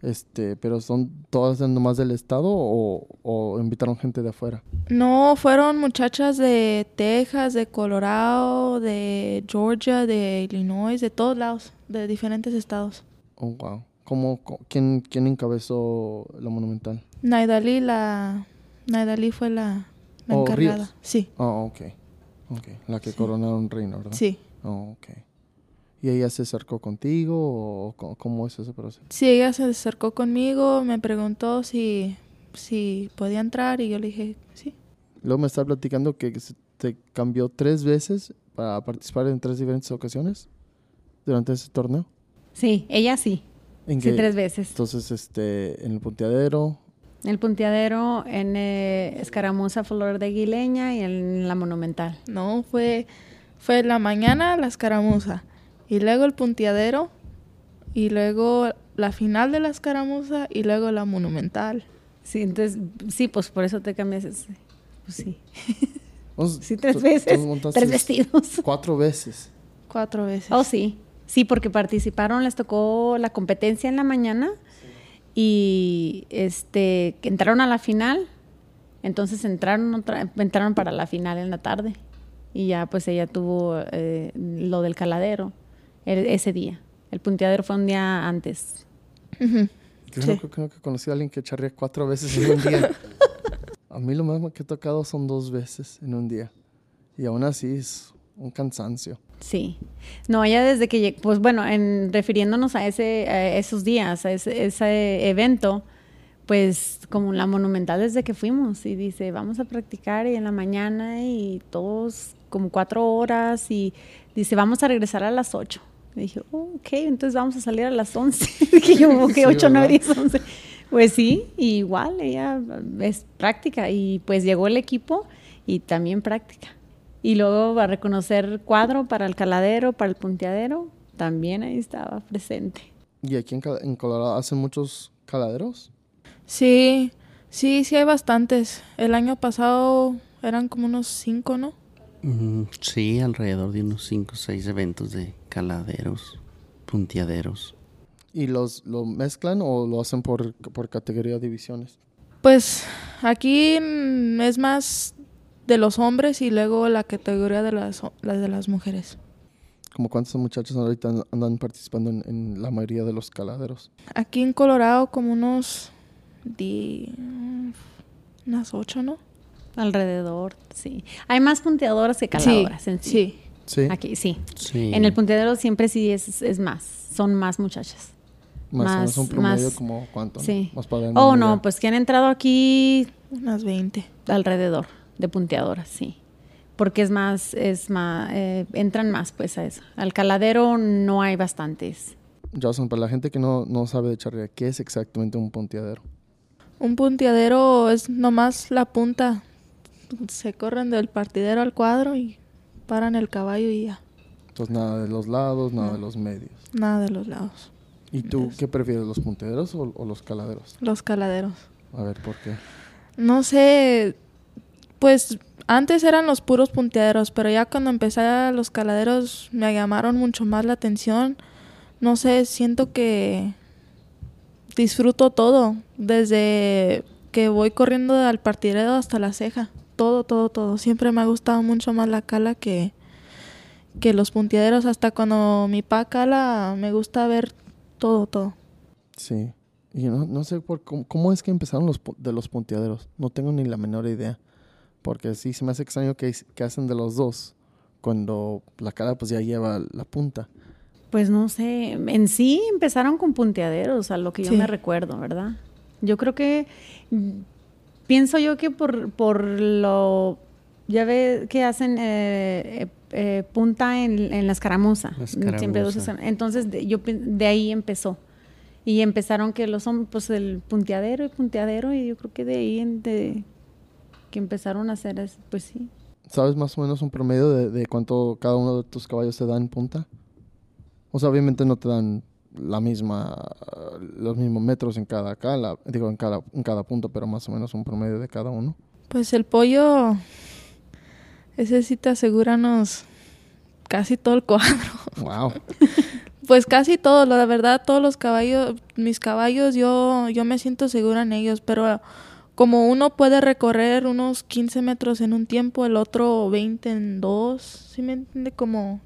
Este, pero son todas nomás del estado o, o invitaron gente de afuera. No, fueron muchachas de Texas, de Colorado, de Georgia, de Illinois, de todos lados, de diferentes estados. Oh, wow. ¿Cómo, quién, ¿Quién encabezó la monumental? Naidali, la... Naidali fue la, la Oh, encargada. Sí, Oh, ok. Ok. La que coronaron reina, ¿verdad? sí. Oh, ok. ¿Y ella se acercó contigo o cómo es ese proceso? Sí, ella se acercó conmigo, me preguntó si, si podía entrar y yo le dije sí. Luego me está platicando que se te cambió tres veces para participar en tres diferentes ocasiones durante ese torneo. Sí, ella sí. ¿En Sí, qué- tres veces. Entonces, este, en el punteadero, En el punteadero, en eh, Escaramuza Flor de Aguileña y en la Monumental. No, fue, fue la mañana la escaramuza y luego el punteadero y luego la final de la escaramuza y luego la monumental. Sí, entonces, sí, pues por eso te cambias. ese- Pues sí. Sí, tres veces. Tres vestidos. Cuatro veces. Cuatro veces. Oh, sí. Sí, porque participaron, les tocó la competencia en la mañana y este entraron a la final. Entonces entraron otra- entraron para la final en la tarde. Y ya pues ella tuvo eh, lo del caladero el- ese día. El punteadero fue un día antes. Sí. que, creo que conocí a alguien que charrea cuatro veces en un día. a mí lo más que he tocado son dos veces en un día. Y aún así es un cansancio. Sí. No, ella desde que llegó, pues bueno, en refiriéndonos a ese, a esos días, a ese, ese evento, pues como la monumental desde que fuimos y dice, vamos a practicar y en la mañana y todos como cuatro horas y dice, vamos a regresar a las ocho. Y dije, oh, ok, entonces vamos a salir a las once. dije yo, ok, Sí, ocho, nueve, ¿verdad? diez, once. Pues sí, igual, ella es práctica y pues llegó el equipo y también práctica. Y luego a reconocer cuadro para el caladero, para el punteadero, también ahí estaba presente. ¿Y aquí en, en Colorado hacen muchos caladeros? Sí, sí, sí hay bastantes. El año pasado eran como unos cinco, ¿no? Mm, sí, alrededor de unos 5 o 6 eventos de caladeros, punteaderos. ¿Y los lo mezclan o lo hacen por, por categoría divisiones? Pues aquí mm, es más de los hombres y luego la categoría de las, la de las mujeres. Como cuántos muchachos ahorita an- andan participando en, en la mayoría de los caladeros. Aquí en Colorado como unos... di- unas ocho, ¿no? Alrededor, sí. Hay más punteadoras que caladoras en sí. sí. Sí. Aquí, sí. Sí. En el punteadero siempre sí es, es más, son más muchachas. Más, o menos más- un promedio más- como cuánto. ¿no? Más para Oh, no, idea. pues que han entrado aquí Unas 20. alrededor de punteadoras, sí. Porque es más, es más, eh, entran más pues a eso. Al caladero no hay bastantes. Jocelyn, para la gente que no, no sabe de charrería, ¿qué es exactamente un punteadero? Un punteadero es nomás la punta. Se corren del partidero al cuadro y paran el caballo y ya. Entonces nada de los lados, nada de los medios. Nada de los lados. ¿Y tú qué prefieres, los punteaderos o, o los caladeros? Los caladeros. A ver, ¿por qué? No sé, pues antes eran los puros punteaderos, pero ya cuando empecé a los caladeros me llamaron mucho más la atención. No sé, siento que disfruto todo, desde que voy corriendo al partidero hasta la ceja. Todo, todo, todo. Siempre me ha gustado mucho más la cala que, que los punteaderos. Hasta cuando mi pa cala, me gusta ver todo, todo. Sí. Y no, no sé por cómo, cómo es que empezaron los de los punteaderos. No tengo ni la menor idea. Porque sí, se me hace extraño que, que hacen de los dos. Cuando la cara pues ya lleva la punta. Pues no sé, en sí empezaron con punteaderos, a lo que yo Sí. me recuerdo, ¿verdad? Yo creo que, pienso yo que por, por lo, ya ve que hacen eh, eh, eh, punta en, en la escaramuza. La Siempre Entonces de, yo de ahí empezó. Y empezaron que los hombres, pues el punteadero y punteadero, y yo creo que de ahí en- de, que empezaron a hacer, es- pues sí. ¿Sabes más o menos un promedio de, de cuánto cada uno de tus caballos te da en punta? O sea, obviamente no te dan la misma, los mismos metros en cada cala, digo, en cada, en cada punto, pero más o menos un promedio de cada uno. Pues el pollo, ese sí te asegura unos casi todo el cuadro. Wow. Pues casi todos, la verdad, todos los caballos, mis caballos, yo, yo me siento segura en ellos, pero como uno puede recorrer unos 15 metros en un tiempo, el otro 20 en dos, ¿sí me entiende? Como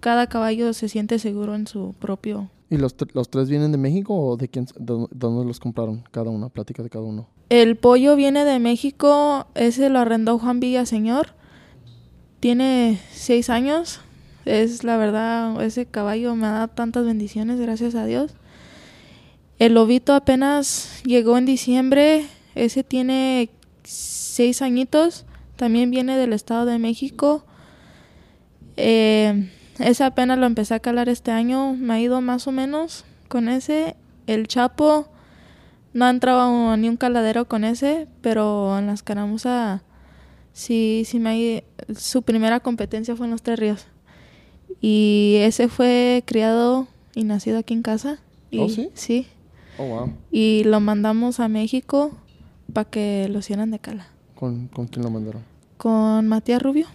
cada caballo se siente seguro en su propio. ¿Y los, los tres vienen de México o de quién, de dónde- los compraron? Cada uno, plática de cada uno. El pollo viene de México, ese lo arrendó Juan Villaseñor, tiene seis años, es la verdad, ese caballo me da tantas bendiciones, gracias a Dios. El lobito apenas llegó en diciembre, ese tiene seis añitos, también viene del Estado de México. Eh, ese apenas lo empecé a calar este año, me ha ido más o menos con ese. El Chapo, no ha entrado ni un caladero con ese, pero en las caramuzas sí, sí me ha ido- Su primera competencia fue en los Tres Ríos. Y ese fue criado y nacido aquí en casa. Y, ¿Oh, sí? Sí. Oh, wow. Y lo mandamos a México para que lo hicieran de cala. ¿Con, con quién lo mandaron? Con Matías Rubio.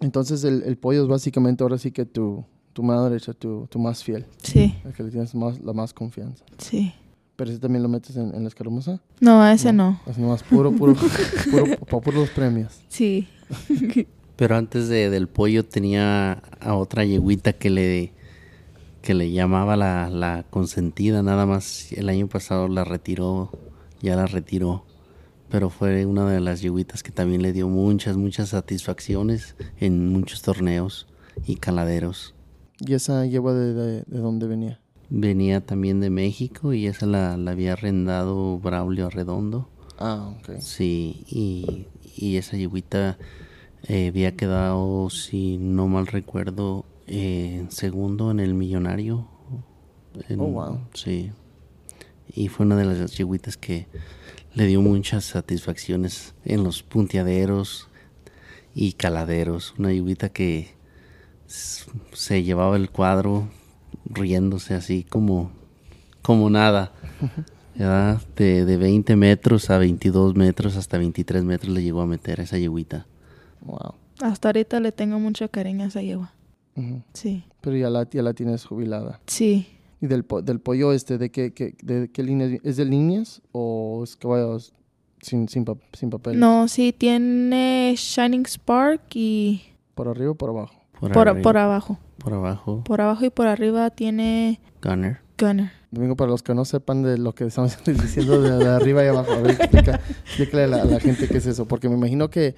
Entonces el, el pollo es básicamente ahora sí que tu, tu mano derecha, tu, tu más fiel, Sí, el que le tienes más, la más confianza. sí. ¿Pero ese también lo metes en, en la escaramuza? No, a ese no. Es nomás puro, puro, puro, para puros premios. Sí. Pero antes de, del pollo tenía a otra yeguita que le que le llamaba la, la consentida, nada más el año pasado la retiró, ya la retiró. Pero fue una de las yeguitas que también le dio muchas, muchas satisfacciones en muchos torneos y caladeros. ¿Y esa yegua de, de, de dónde venía? Venía también de México y esa la, la había arrendado Braulio Arredondo. Ah, ok. Sí, y, y esa yeguita eh, había quedado, si no mal recuerdo, eh, en segundo en el millonario. En- Oh, wow. Sí. Y fue una de las yeguitas que le dio muchas satisfacciones en los punteaderos y caladeros. Una yeguita que se llevaba el cuadro riéndose así como, como nada. ¿verdad? De, de 20 metros a 22 metros hasta 23 metros le llegó a meter esa yeguita. Wow. Hasta ahorita le tengo mucho cariño a esa yegua. Sí. Pero ya la, ya la tienes jubilada. Sí. ¿Y del, po- del pollo este, de qué, qué, de qué líneas? ¿Es de líneas o es caballos sin, sin, pa- sin papel? No, sí, tiene Shining Spark y ¿Por arriba o por abajo? Por, por, por abajo. por abajo, Por abajo y por arriba tiene Gunner. Gunner. Domingo, para los que no sepan de lo que estamos diciendo de, de arriba y abajo, a ver, explica, explícale a la, a la gente qué es eso. Porque me imagino que,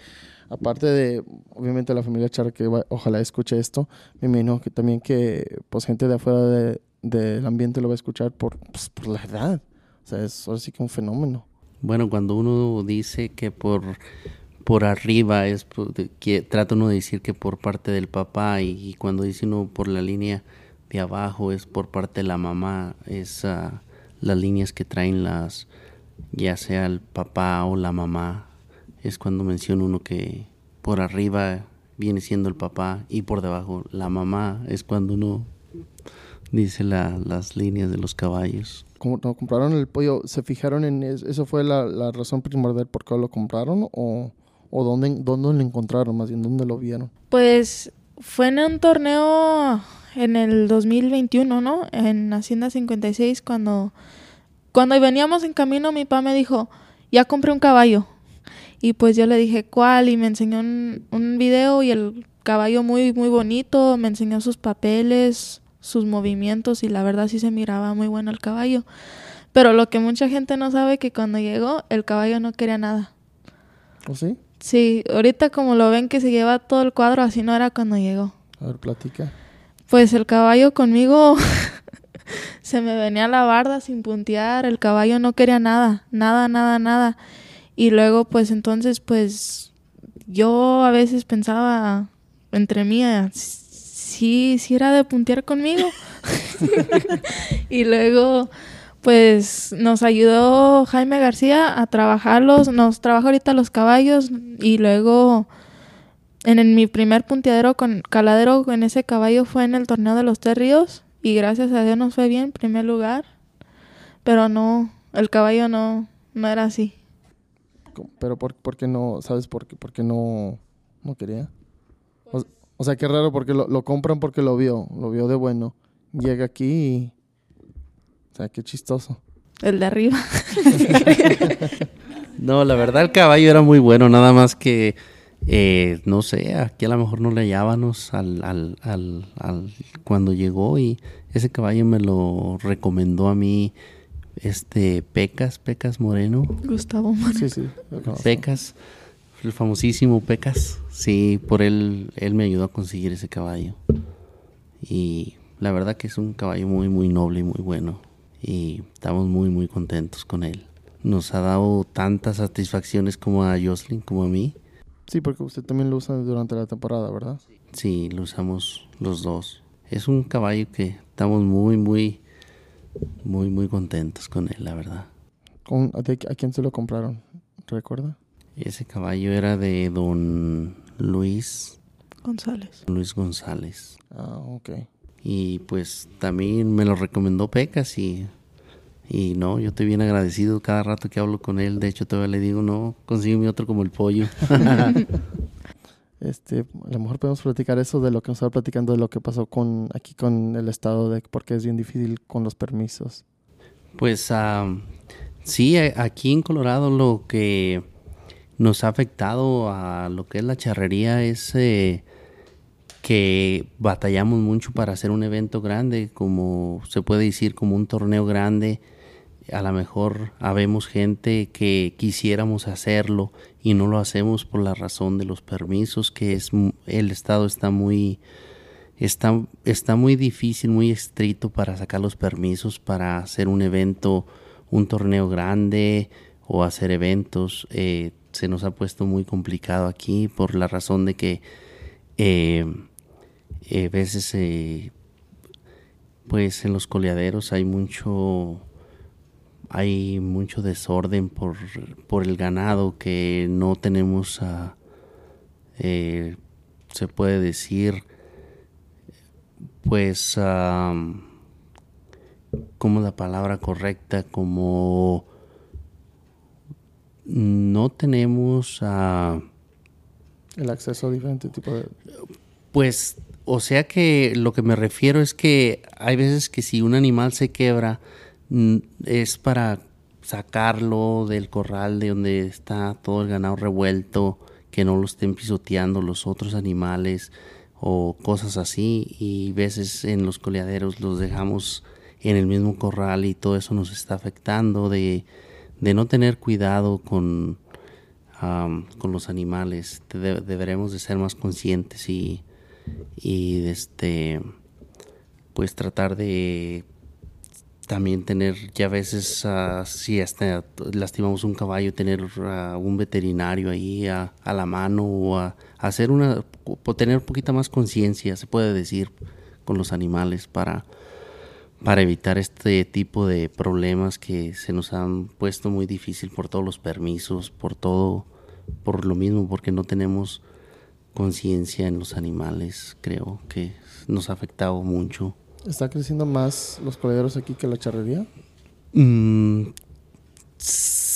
aparte de, obviamente, la familia Char, que va- ojalá escuche esto, me imagino que también que, pues, gente de afuera de- del ambiente lo va a escuchar por, pues, por la edad. O sea, es ahora sí que un fenómeno. Bueno, cuando uno dice que por, por arriba es que trata uno de decir que por parte del papá y, y cuando dice uno por la línea de abajo es por parte de la mamá, es ah, las líneas que traen las ya sea el papá o la mamá, es cuando menciona uno que por arriba viene siendo el papá y por debajo la mamá, es cuando uno dice la- las líneas de los caballos. Como no compraron el pollo, ¿se fijaron en eso? ¿Eso fue la, la razón primordial por qué lo compraron? ¿O, o dónde, dónde lo encontraron? Más bien, ¿dónde lo vieron? Pues fue en un torneo en el 2021, ¿no? En Hacienda 56 cuando cuando veníamos en camino mi papá me dijo, "Ya compré un caballo." Y pues yo le dije, "¿Cuál?" y me enseñó un, un video y el caballo muy muy bonito, me enseñó sus papeles, sus movimientos y la verdad sí se miraba muy bueno el caballo. Pero lo que mucha gente no sabe que cuando llegó el caballo no quería nada. ¿O sí? Sí, ahorita como lo ven que se lleva todo el cuadro, así no era cuando llegó. A ver, platica. Pues el caballo conmigo se me venía la barda sin puntear, el caballo no quería nada, nada, nada, nada. Y luego pues entonces pues yo a veces pensaba entre mí, sí, sí era de puntear conmigo. y luego pues nos ayudó Jaime García a trabajarlos, nos trabaja ahorita los caballos y luego en, mi primer punteadero con caladero en ese caballo fue en el torneo de los Tres Ríos y gracias a Dios nos fue bien, primer lugar. Pero no, el caballo no, no era así. Pero ¿por, por qué no? ¿Sabes por qué, por qué no, no quería? O sea, qué raro porque lo, lo compran porque lo vio, lo vio de bueno. llega aquí y... O sea, qué chistoso. El de arriba. No, la verdad el caballo era muy bueno, nada más que, eh, no sé, aquí a lo mejor no le hallábamos al, al, al, al- cuando llegó y ese caballo me lo recomendó a mí, este, Pecas, Pecas Moreno, Gustavo Moreno. Sí, sí. Pecas, el famosísimo Pecas, sí, por él, él me ayudó a conseguir ese caballo. Y la verdad que es un caballo muy, muy noble y muy bueno. Y estamos muy, muy contentos con él. Nos ha dado tantas satisfacciones como a Jocelyn, como a mí. Sí, porque usted también lo usa durante la temporada, ¿verdad? Sí, lo usamos los dos. Es un caballo que estamos muy, muy, muy, muy contentos con él, la verdad. ¿Con, a, de- ¿A quién se lo compraron? ¿Recuerda? Ese caballo era de don Luis, González. Luis González. Ah, ok. Y pues también me lo recomendó Pecas y, y no, yo estoy bien agradecido cada rato que hablo con él. De hecho, todavía le digo, no, consígueme otro como el pollo. Este, a lo mejor podemos platicar eso de lo que nos estaba platicando de lo que pasó con aquí con el estado de porque es bien difícil con los permisos. Pues am, sí, aquí en Colorado lo que nos ha afectado a lo que es la charrería es eh, que batallamos mucho para hacer un evento grande, como se puede decir, como un torneo grande. A lo mejor habemos gente que quisiéramos hacerlo y no lo hacemos por la razón de los permisos, que es el estado está muy está, está muy difícil, muy estricto para sacar los permisos para hacer un evento, un torneo grande o hacer eventos. Eh, se nos ha puesto muy complicado aquí por la razón de que eh, eh, veces eh, pues en los coleaderos hay mucho hay mucho desorden por, por el ganado que no tenemos eh, se puede decir pues como la palabra correcta como no tenemos ah, El acceso a diferente tipo de... pues o sea que lo que me refiero es que hay veces que si un animal se quebra es para sacarlo del corral de donde está todo el ganado revuelto que no lo estén pisoteando los otros animales o cosas así. Y veces en los coleaderos los dejamos en el mismo corral y todo eso nos está afectando de, de no tener cuidado con, con los animales. De- deberemos de ser más conscientes y, y este pues tratar de también tener ya a veces ah, si hasta lastimamos un caballo tener ah, un veterinario ahí a, la mano o hacer una tener un poquito más conciencia se puede decir con los animales para para evitar este tipo de problemas que se nos han puesto muy difícil por todos los permisos por todo por lo mismo porque no tenemos conciencia en los animales creo que nos ha afectado mucho ¿Está creciendo más los coleaderos aquí que la charrería? Mm,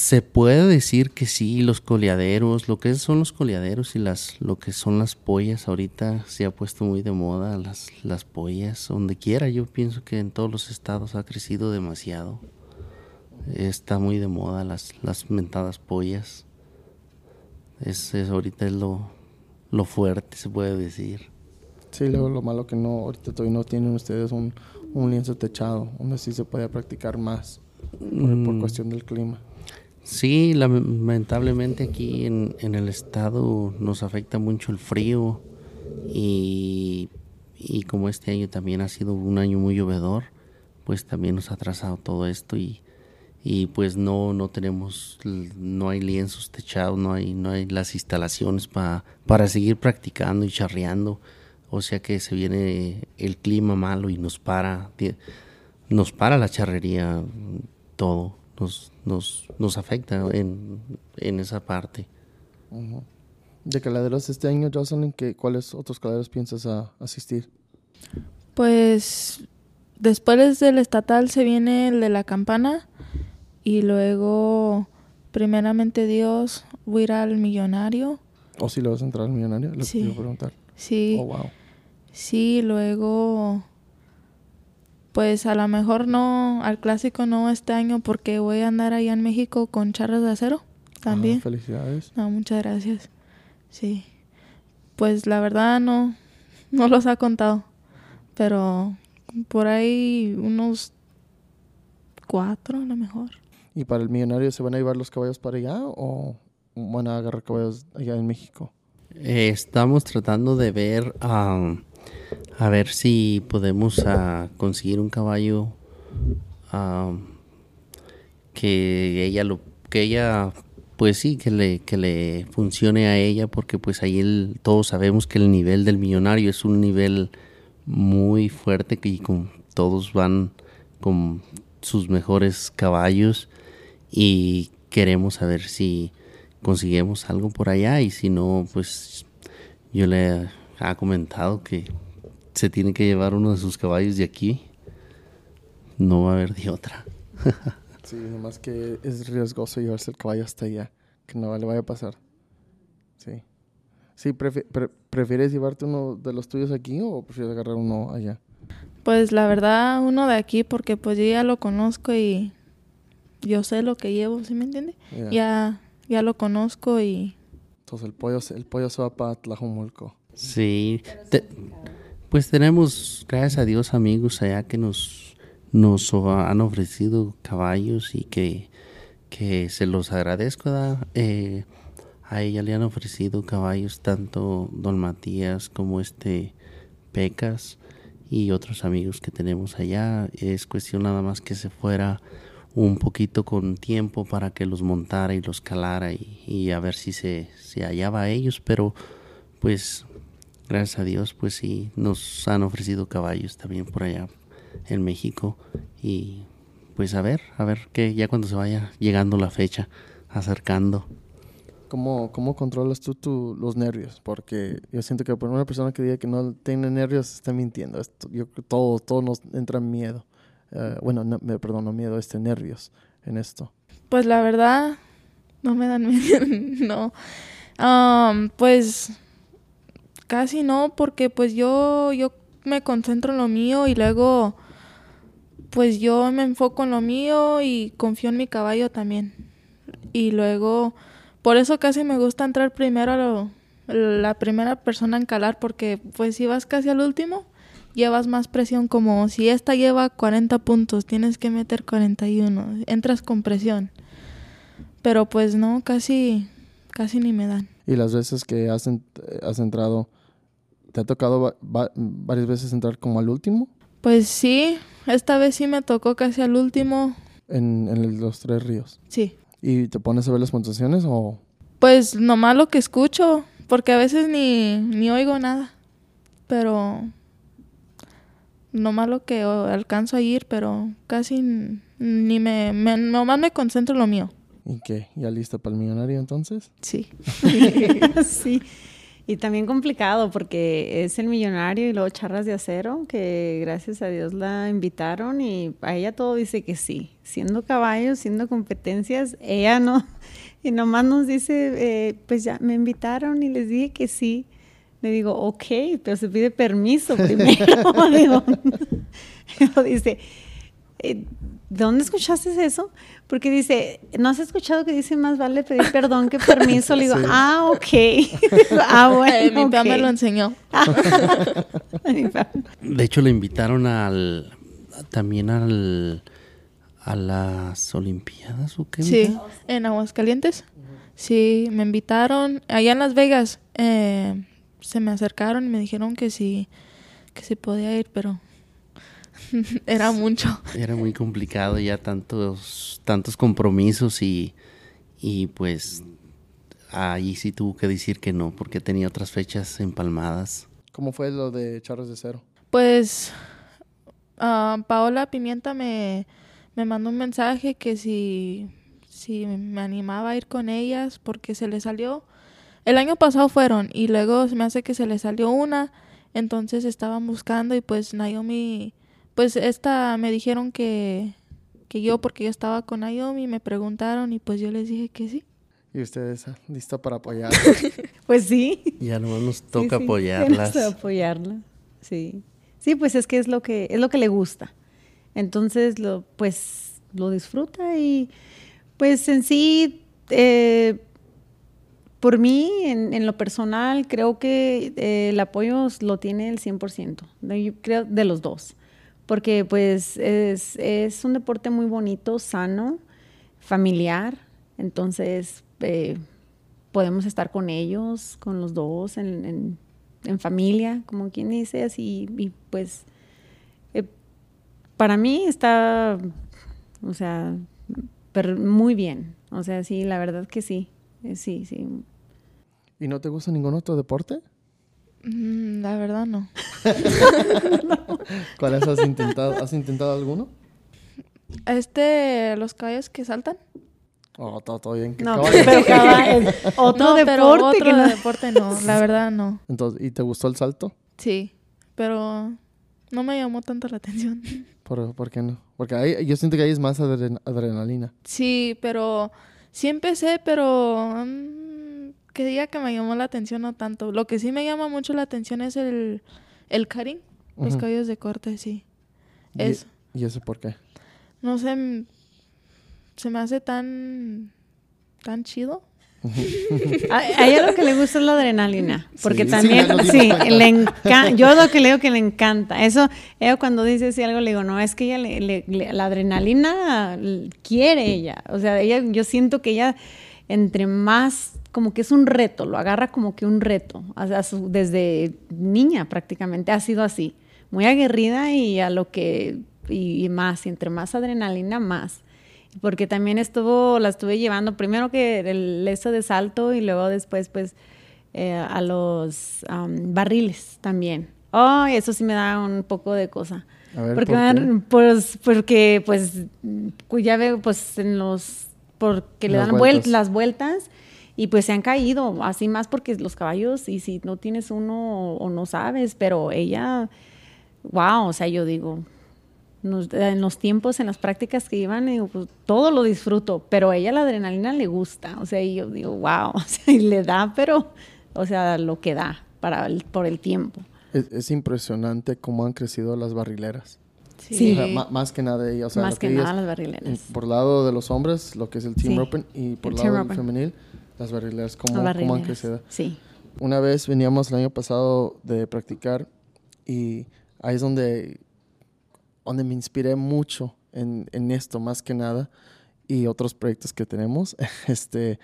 se puede decir que sí, los coleaderos, lo que son los coleaderos y las, lo que son las pollas, ahorita se ha puesto muy de moda las, las pollas, donde quiera, yo pienso que en todos los estados ha crecido demasiado. Está muy de moda las, las mentadas pollas. Es, es- ahorita es lo, lo fuerte, se puede decir. Sí, luego lo malo que no, ahorita todavía no tienen ustedes un, un lienzo techado, donde sí se puede practicar más por, por Mm. cuestión del clima. Sí, lamentablemente aquí en, en el estado nos afecta mucho el frío y, y como este año también ha sido un año muy llovedor, pues también nos ha atrasado todo esto y, y pues no, no tenemos, no hay lienzos techados, no hay, no hay las instalaciones pa- para seguir practicando y charreando, o sea que se viene el clima malo y nos para, nos para la charrería, todo, nos, nos, nos afecta en, en esa parte. De caladeros este año, Jocelyn, ¿qué, ¿cuáles otros caladeros piensas a, asistir? Pues después del estatal se viene el de la campana y luego, primeramente Dios, voy a ir al millonario. ¿O si le vas a entrar al millonario? Lo Sí. que te iba a preguntar. Sí, Oh, wow. sí, luego Pues a lo mejor no, al clásico no este año porque voy a andar allá en México con charras de acero también. Ah, felicidades. No, muchas gracias. Sí. Pues la verdad no, no los ha contado. Pero por ahí unos cuatro a lo mejor. ¿Y para el millonario se van a llevar los caballos para allá o van a agarrar caballos allá en México? Eh, estamos tratando de ver um, a ver si podemos conseguir un caballo um, que ella lo que ella pues sí que le que le funcione a ella porque pues ahí todos sabemos que el nivel del millonario es un nivel muy fuerte y con todos van con sus mejores caballos y queremos saber si conseguimos algo por allá y si no pues yo le ha comentado que se tiene que llevar uno de sus caballos de aquí no va a haber de otra Sí, nomás que es riesgoso llevarse el caballo hasta allá, que no le vaya a pasar. Sí. Sí, prefi- pre- ¿prefieres llevarte uno de los tuyos aquí o prefieres agarrar uno allá? Pues la verdad uno de aquí porque pues yo ya lo conozco y yo sé lo que llevo, ¿sí me entiende? Ya. Ya, ya lo conozco y Entonces el pollo, se- el pollo se va para Tlajomulco. Sí, pues tenemos, gracias a Dios, amigos allá que nos, nos han ofrecido caballos y que, que se los agradezco. Eh, a ella le han ofrecido caballos tanto don Matías como este Pecas y otros amigos que tenemos allá. Es cuestión nada más que se fuera un poquito con tiempo para que los montara y los calara y, y a ver si se, se hallaba a ellos, pero pues gracias a Dios, pues sí, nos han ofrecido caballos también por allá en México. Y pues a ver, a ver que ya cuando se vaya llegando la fecha, acercando. ¿Cómo, ¿Cómo controlas tú tu- los nervios? Porque yo siento que por una persona que diga que no tiene nervios está mintiendo. Esto, yo, todo, todo nos entra miedo. Eh, bueno, no, me, perdón, no miedo, este nervios en esto. pues la verdad no me dan miedo, no. Am, pues casi no porque pues yo yo me concentro en lo mío y luego pues yo me enfoco en lo mío y confío en mi caballo también. Y luego por eso casi me gusta entrar primero a lo- la primera persona en calar porque pues si vas casi al último llevas más presión como si esta lleva 40 puntos, tienes que meter 41, entras con presión. Pero pues no, casi casi ni me dan. Y las veces que has, ent- has entrado, ¿te ha tocado va- va- varias veces entrar como al último Pues sí, esta vez sí me tocó casi al último. en, en los tres ríos? Sí. ¿Y te pones a ver las puntuaciones o...? Pues nomás lo que escucho, porque a veces ni, ni oigo nada. Pero nomás lo que alcanzo a ir, pero casi ni me, me nomás me concentro en lo mío. ¿Y qué? ¿Ya lista para el millonario entonces? Sí. sí. Y también complicado porque es el millonario y luego charras de acero, que gracias a Dios la invitaron y a ella todo dice que sí. Siendo caballos, siendo competencias, ella no. Y nomás nos dice, eh, pues ya me invitaron y les dije que sí. Le digo, ok, pero se pide permiso primero. Digo, dice, eh, ¿dónde escuchaste eso? Porque dice, ¿no has escuchado que dice más vale pedir perdón que permiso? Le digo, Sí. ah, ok. ah, bueno. Eh, mi papá me lo enseñó. De hecho, le invitaron al también al a las Olimpiadas o qué. Sí, en Aguascalientes. Sí, me invitaron. Allá en Las Vegas eh, se me acercaron y me dijeron que sí, que se podía ir, pero era mucho. Era muy complicado ya tantos tantos compromisos y y pues ahí sí tuvo que decir que no porque tenía otras fechas empalmadas. ¿Cómo fue lo de Charros de Cero? Pues ah, Paola Pimienta me, me mandó un mensaje que si, si me animaba a ir con ellas porque se le salió. El año pasado fueron y luego se me hace que se le salió una. Entonces estaban buscando y pues Naomi, pues esta me dijeron que, que yo porque yo estaba con Naomi me preguntaron y pues yo les dije que sí. ¿Y ustedes ah, lista para apoyar? Pues sí. Ya nomás nos Sí, toca sí, apoyarlas. tenemos que apoyarla. Sí. Sí, pues es que es lo que es lo que le gusta. Entonces, lo, pues lo disfruta y pues en sí, eh, por mí, en, lo personal, creo que eh, el apoyo lo tiene el 100%, yo creo de los dos, porque pues es, un deporte muy bonito, sano, familiar, entonces eh, podemos estar con ellos, con los dos, en, en, familia, como quien dice, así, y pues eh, para mí está, o sea, muy bien, o sea, sí, la verdad que sí, eh, sí, sí. ¿Y no te gusta ningún otro deporte? Mm, la verdad no. ¿Cuáles has intentado? ¿Has intentado alguno? Este, los caballos que saltan. Oh, todo, bien. No, pero otro deporte. otro no. deporte no, la verdad no. Entonces, ¿y te gustó el salto? Sí, pero no me llamó tanto la atención. ¿Por, por qué no? Porque ahí, yo siento que ahí es más adrenalina. Sí, pero sí empecé, pero um, que diga que me llamó la atención no tanto. Lo que sí me llama mucho la atención es el, el cutting, los cabellos de corte, sí. Eso. ¿Y eso por qué? No sé, se me hace tan, tan chido. a, ella lo que le gusta es la adrenalina, porque también, sí, le encanta, yo lo que le digo que le encanta, eso, ella cuando dice si algo le digo, no, es que ella, le, la adrenalina quiere ella, o sea, ella, yo siento que ella, entre más, como que es un reto, lo agarra como que un reto, desde niña prácticamente ha sido así, muy aguerrida y a lo que, y más, y entre más adrenalina, más porque también estuvo, la estuve llevando primero que el eso de salto y luego después pues eh, a los barriles también. Oh, eso sí me da un poco de cosa. A ver, porque, pues, porque pues ya veo pues en los, porque le dan las vueltas y pues se han caído, así más porque los caballos y si no tienes uno o no sabes, pero ella, wow, o sea, yo digo, en los tiempos, en las prácticas que iban, pues, todo lo disfruto, pero a ella la adrenalina le gusta, o sea, y yo digo, wow, o sea, y le da, pero, o sea, lo que da para por el tiempo. Es, impresionante cómo han crecido las barrileras. Sí. más que nada, o sea, más que nada las barrileras. Por lado de los hombres, lo que es el Team Open, y por el lado femenil, las barrileras, cómo, cómo han crecido. Sí. Una vez veníamos el año pasado de practicar y ahí es donde donde me inspiré mucho en, en, esto más que nada y otros proyectos que tenemos. Este,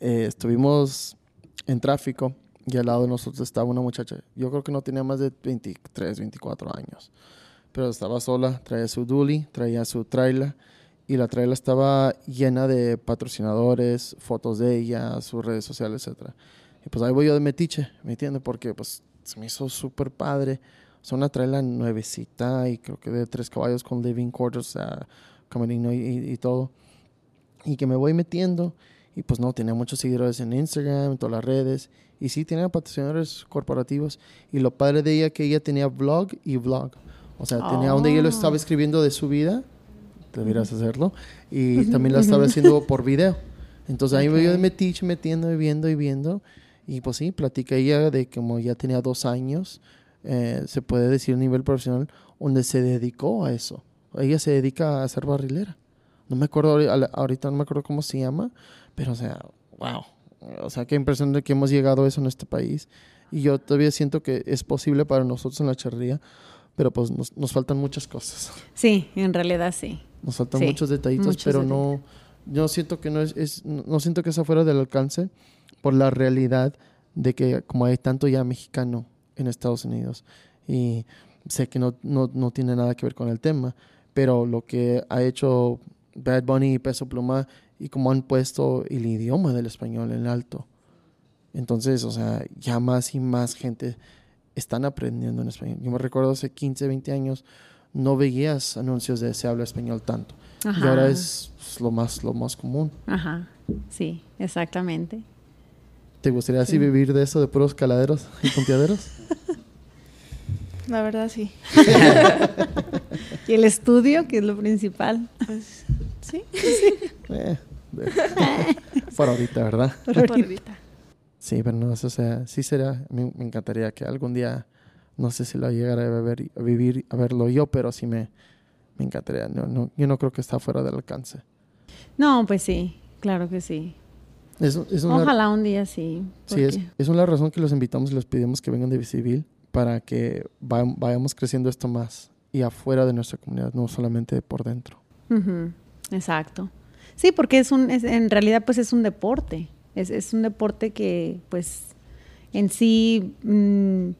eh, estuvimos en tráfico y al lado de nosotros estaba una muchacha. Yo creo que no tenía más de 23, 24 años, pero estaba sola, traía su dually, traía su trailer y la trailer estaba llena de patrocinadores, fotos de ella, sus redes sociales, etc. Y pues ahí voy yo de metiche, ¿me entiendes? Porque pues se me hizo súper padre es una trailer nuevecita y creo que de tres caballos con living quarters, o sea, camerino y, y, todo. Y que me voy metiendo y pues no, tenía muchos seguidores en Instagram, en todas las redes. Y sí, tenía patrocinadores corporativos. Y lo padre de ella que ella tenía blog y vlog. O sea, tenía donde ella lo estaba ah. escribiendo de su vida. Deberías hacerlo. Y también lo estaba haciendo por video. Entonces ahí me yo de metiche, metiendo y viendo y viendo. Y pues sí, platica ella de como ya tenía dos años eh, se puede decir a nivel profesional, donde se dedicó a eso. Ella se dedica a ser barrilera. No me acuerdo, ahorita no me acuerdo cómo se llama, pero o sea, wow. O sea, qué impresión de que hemos llegado a eso en este país. Y yo todavía siento que es posible para nosotros en la charrería, pero pues nos, faltan muchas cosas. Sí, en realidad sí. Nos faltan muchos detallitos, pero no, yo siento que no es, no siento que sea fuera del alcance por la realidad de que como hay tanto ya mexicano en Estados Unidos. Y sé que no, no, no, tiene nada que ver con el tema, pero lo que ha hecho Bad Bunny y Peso Pluma y cómo han puesto el idioma del español en alto. Entonces, o sea, ya más y más gente están aprendiendo en español. Yo me recuerdo hace 15, 20 años no veías anuncios de se habla español tanto. Y ahora es lo más, lo más común. Ajá, sí, exactamente. ¿Te gustaría así vivir de eso, de puros caladeros y punteaderos? La verdad, sí. ¿Y el estudio, que es lo principal? Pues, sí. Eh, por ahorita, ¿verdad? Por ahorita. Sí, pero no, o sea, sí sería, me, me encantaría que algún día, no sé si lo llegara a, a vivir, a verlo yo, pero sí me, me encantaría. No, no, yo no creo que está fuera del alcance. No, pues sí, claro que sí. Es, es una, Ojalá un día sí. Sí, es, es una razón que los invitamos y les pedimos que vengan de Visivil para que va- vayamos creciendo esto más y afuera de nuestra comunidad, no solamente por dentro. Ujú, Exacto. Sí, porque es un, es- en realidad pues es un deporte. Es, es un deporte que pues en sí mm,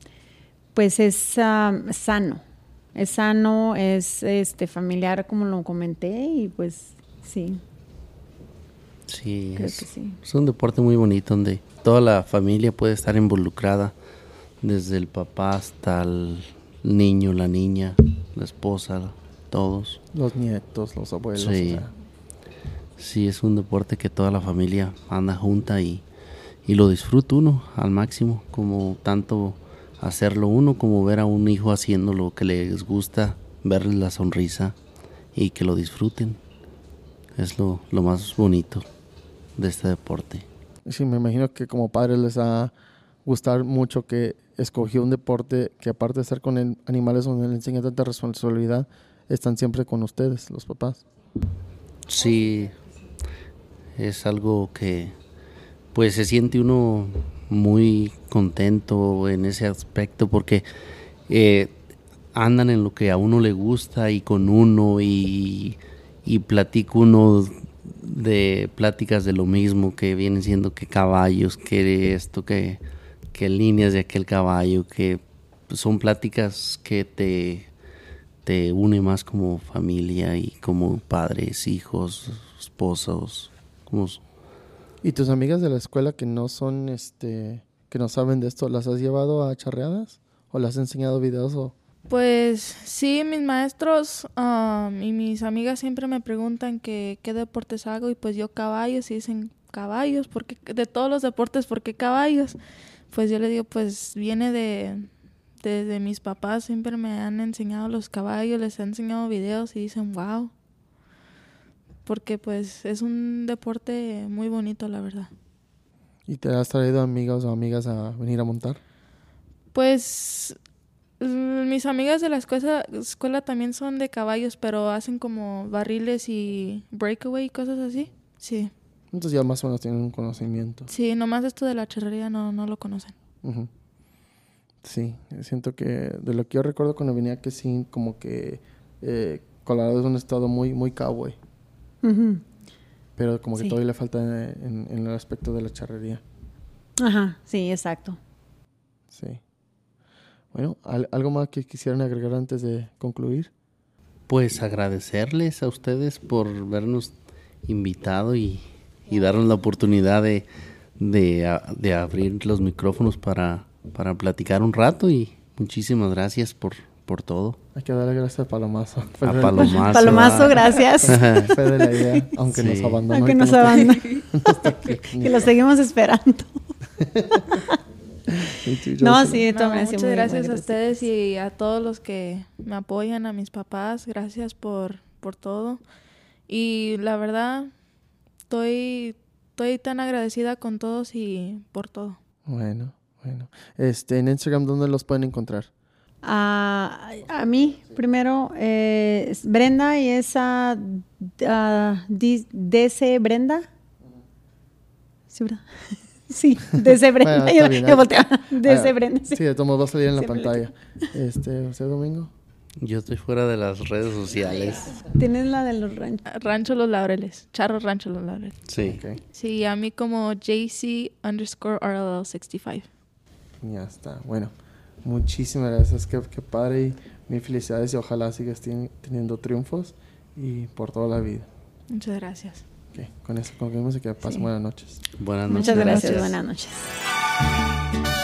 pues es ah, sano. Es sano, es este familiar como lo comenté y pues sí, Sí, creo es, que sí. es un deporte muy bonito donde toda la familia puede estar involucrada, desde el papá hasta el niño, la niña, la esposa, todos. Los nietos, los abuelos. Sí. o sea, Sí, es un deporte que toda la familia anda junta y, y lo disfruta uno al máximo, como tanto hacerlo uno como ver a un hijo haciendo lo que les gusta, verles la sonrisa y que lo disfruten. Es lo, lo más bonito de este deporte. sí, me imagino que como padres les va a gustar mucho que escogió un deporte que aparte de estar con el- animales donde le enseña tanta responsabilidad, están siempre con ustedes, los papás. Sí, es algo que pues se siente uno muy contento en ese aspecto porque eh, andan en lo que a uno le gusta y con uno y, y uno de pláticas de lo mismo que vienen siendo que caballos, que esto, que, que líneas de aquel caballo, que son pláticas que te, te une más como familia y como padres, hijos, esposos, como ¿Y tus amigas de la escuela que no son, este, que no saben de esto, las has llevado a charreadas? ¿O les has enseñado videos? O... Pues sí, mis maestros um, y mis amigas siempre me preguntan que qué deportes hago y pues yo caballos y dicen caballos, porque de todos los deportes, ¿por qué caballos? Pues yo le digo, pues viene de desde mis papás, siempre me han enseñado los caballos, les he enseñado videos y dicen, wow, porque pues es un deporte muy bonito, la verdad. ¿Y te has traído amigos o amigas a venir a montar? Pues mm, mis amigas de la escuela, escuela también son de caballos, pero hacen como barriles y breakaway y cosas así. Sí, Entonces ya más o menos tienen un conocimiento. sí, nomás esto de la charrería no, no lo conocen. Sí, siento que de lo que yo recuerdo cuando venía que sí, como que eh, Colorado es un estado muy, muy cowboy, Ujú. pero como que Sí. todavía le falta en, en el aspecto de la charrería. Ajá, sí, exacto. Sí. Bueno, ¿al- ¿algo más que quisieran agregar antes de concluir? Pues agradecerles a ustedes por vernos invitado y, y darnos la oportunidad de, de, de abrir los micrófonos para, para platicar un rato y muchísimas gracias por, por todo. Hay que darle gracias a Palomazo. A Palomazo. Palomazo, a- gracias. Fue de la idea, aunque nos abandonó. Aunque nos abandonó. que- que lo seguimos esperando. No, sí, No, muchas muy- muy gracias a ustedes y a todos los que me apoyan, a mis papás, gracias por, por todo. Y la verdad, estoy, estoy tan agradecida con todos y por todo. Bueno, bueno. Este, en Instagram, ¿dónde los pueden encontrar? A, a mí, primero, eh, Brenda y esa ah, D- DC Brenda. Sí, ¿verdad? Sí, DC Brenda. Bueno, yo, bien, volteaba. DC Ah, Brenda. Sí. Sí, de todos modos va a salir en la Siempre pantalla. Este, ¿usted, Domingo? Yo estoy fuera de las redes sociales. Tienes la de los ranchos. Rancho Los Laureles, Charro Rancho Los Laureles. Sí. Sí, a mí como JC underscore RLL 65. ya está. Bueno, muchísimas gracias. Qué, qué padre y mil felicidades y ojalá sigas teni- teniendo triunfos y por toda la vida. Muchas gracias. Con eso concluimos y que pasen Sí. buenas noches. Buenas noches. Muchas gracias. gracias. Buenas noches.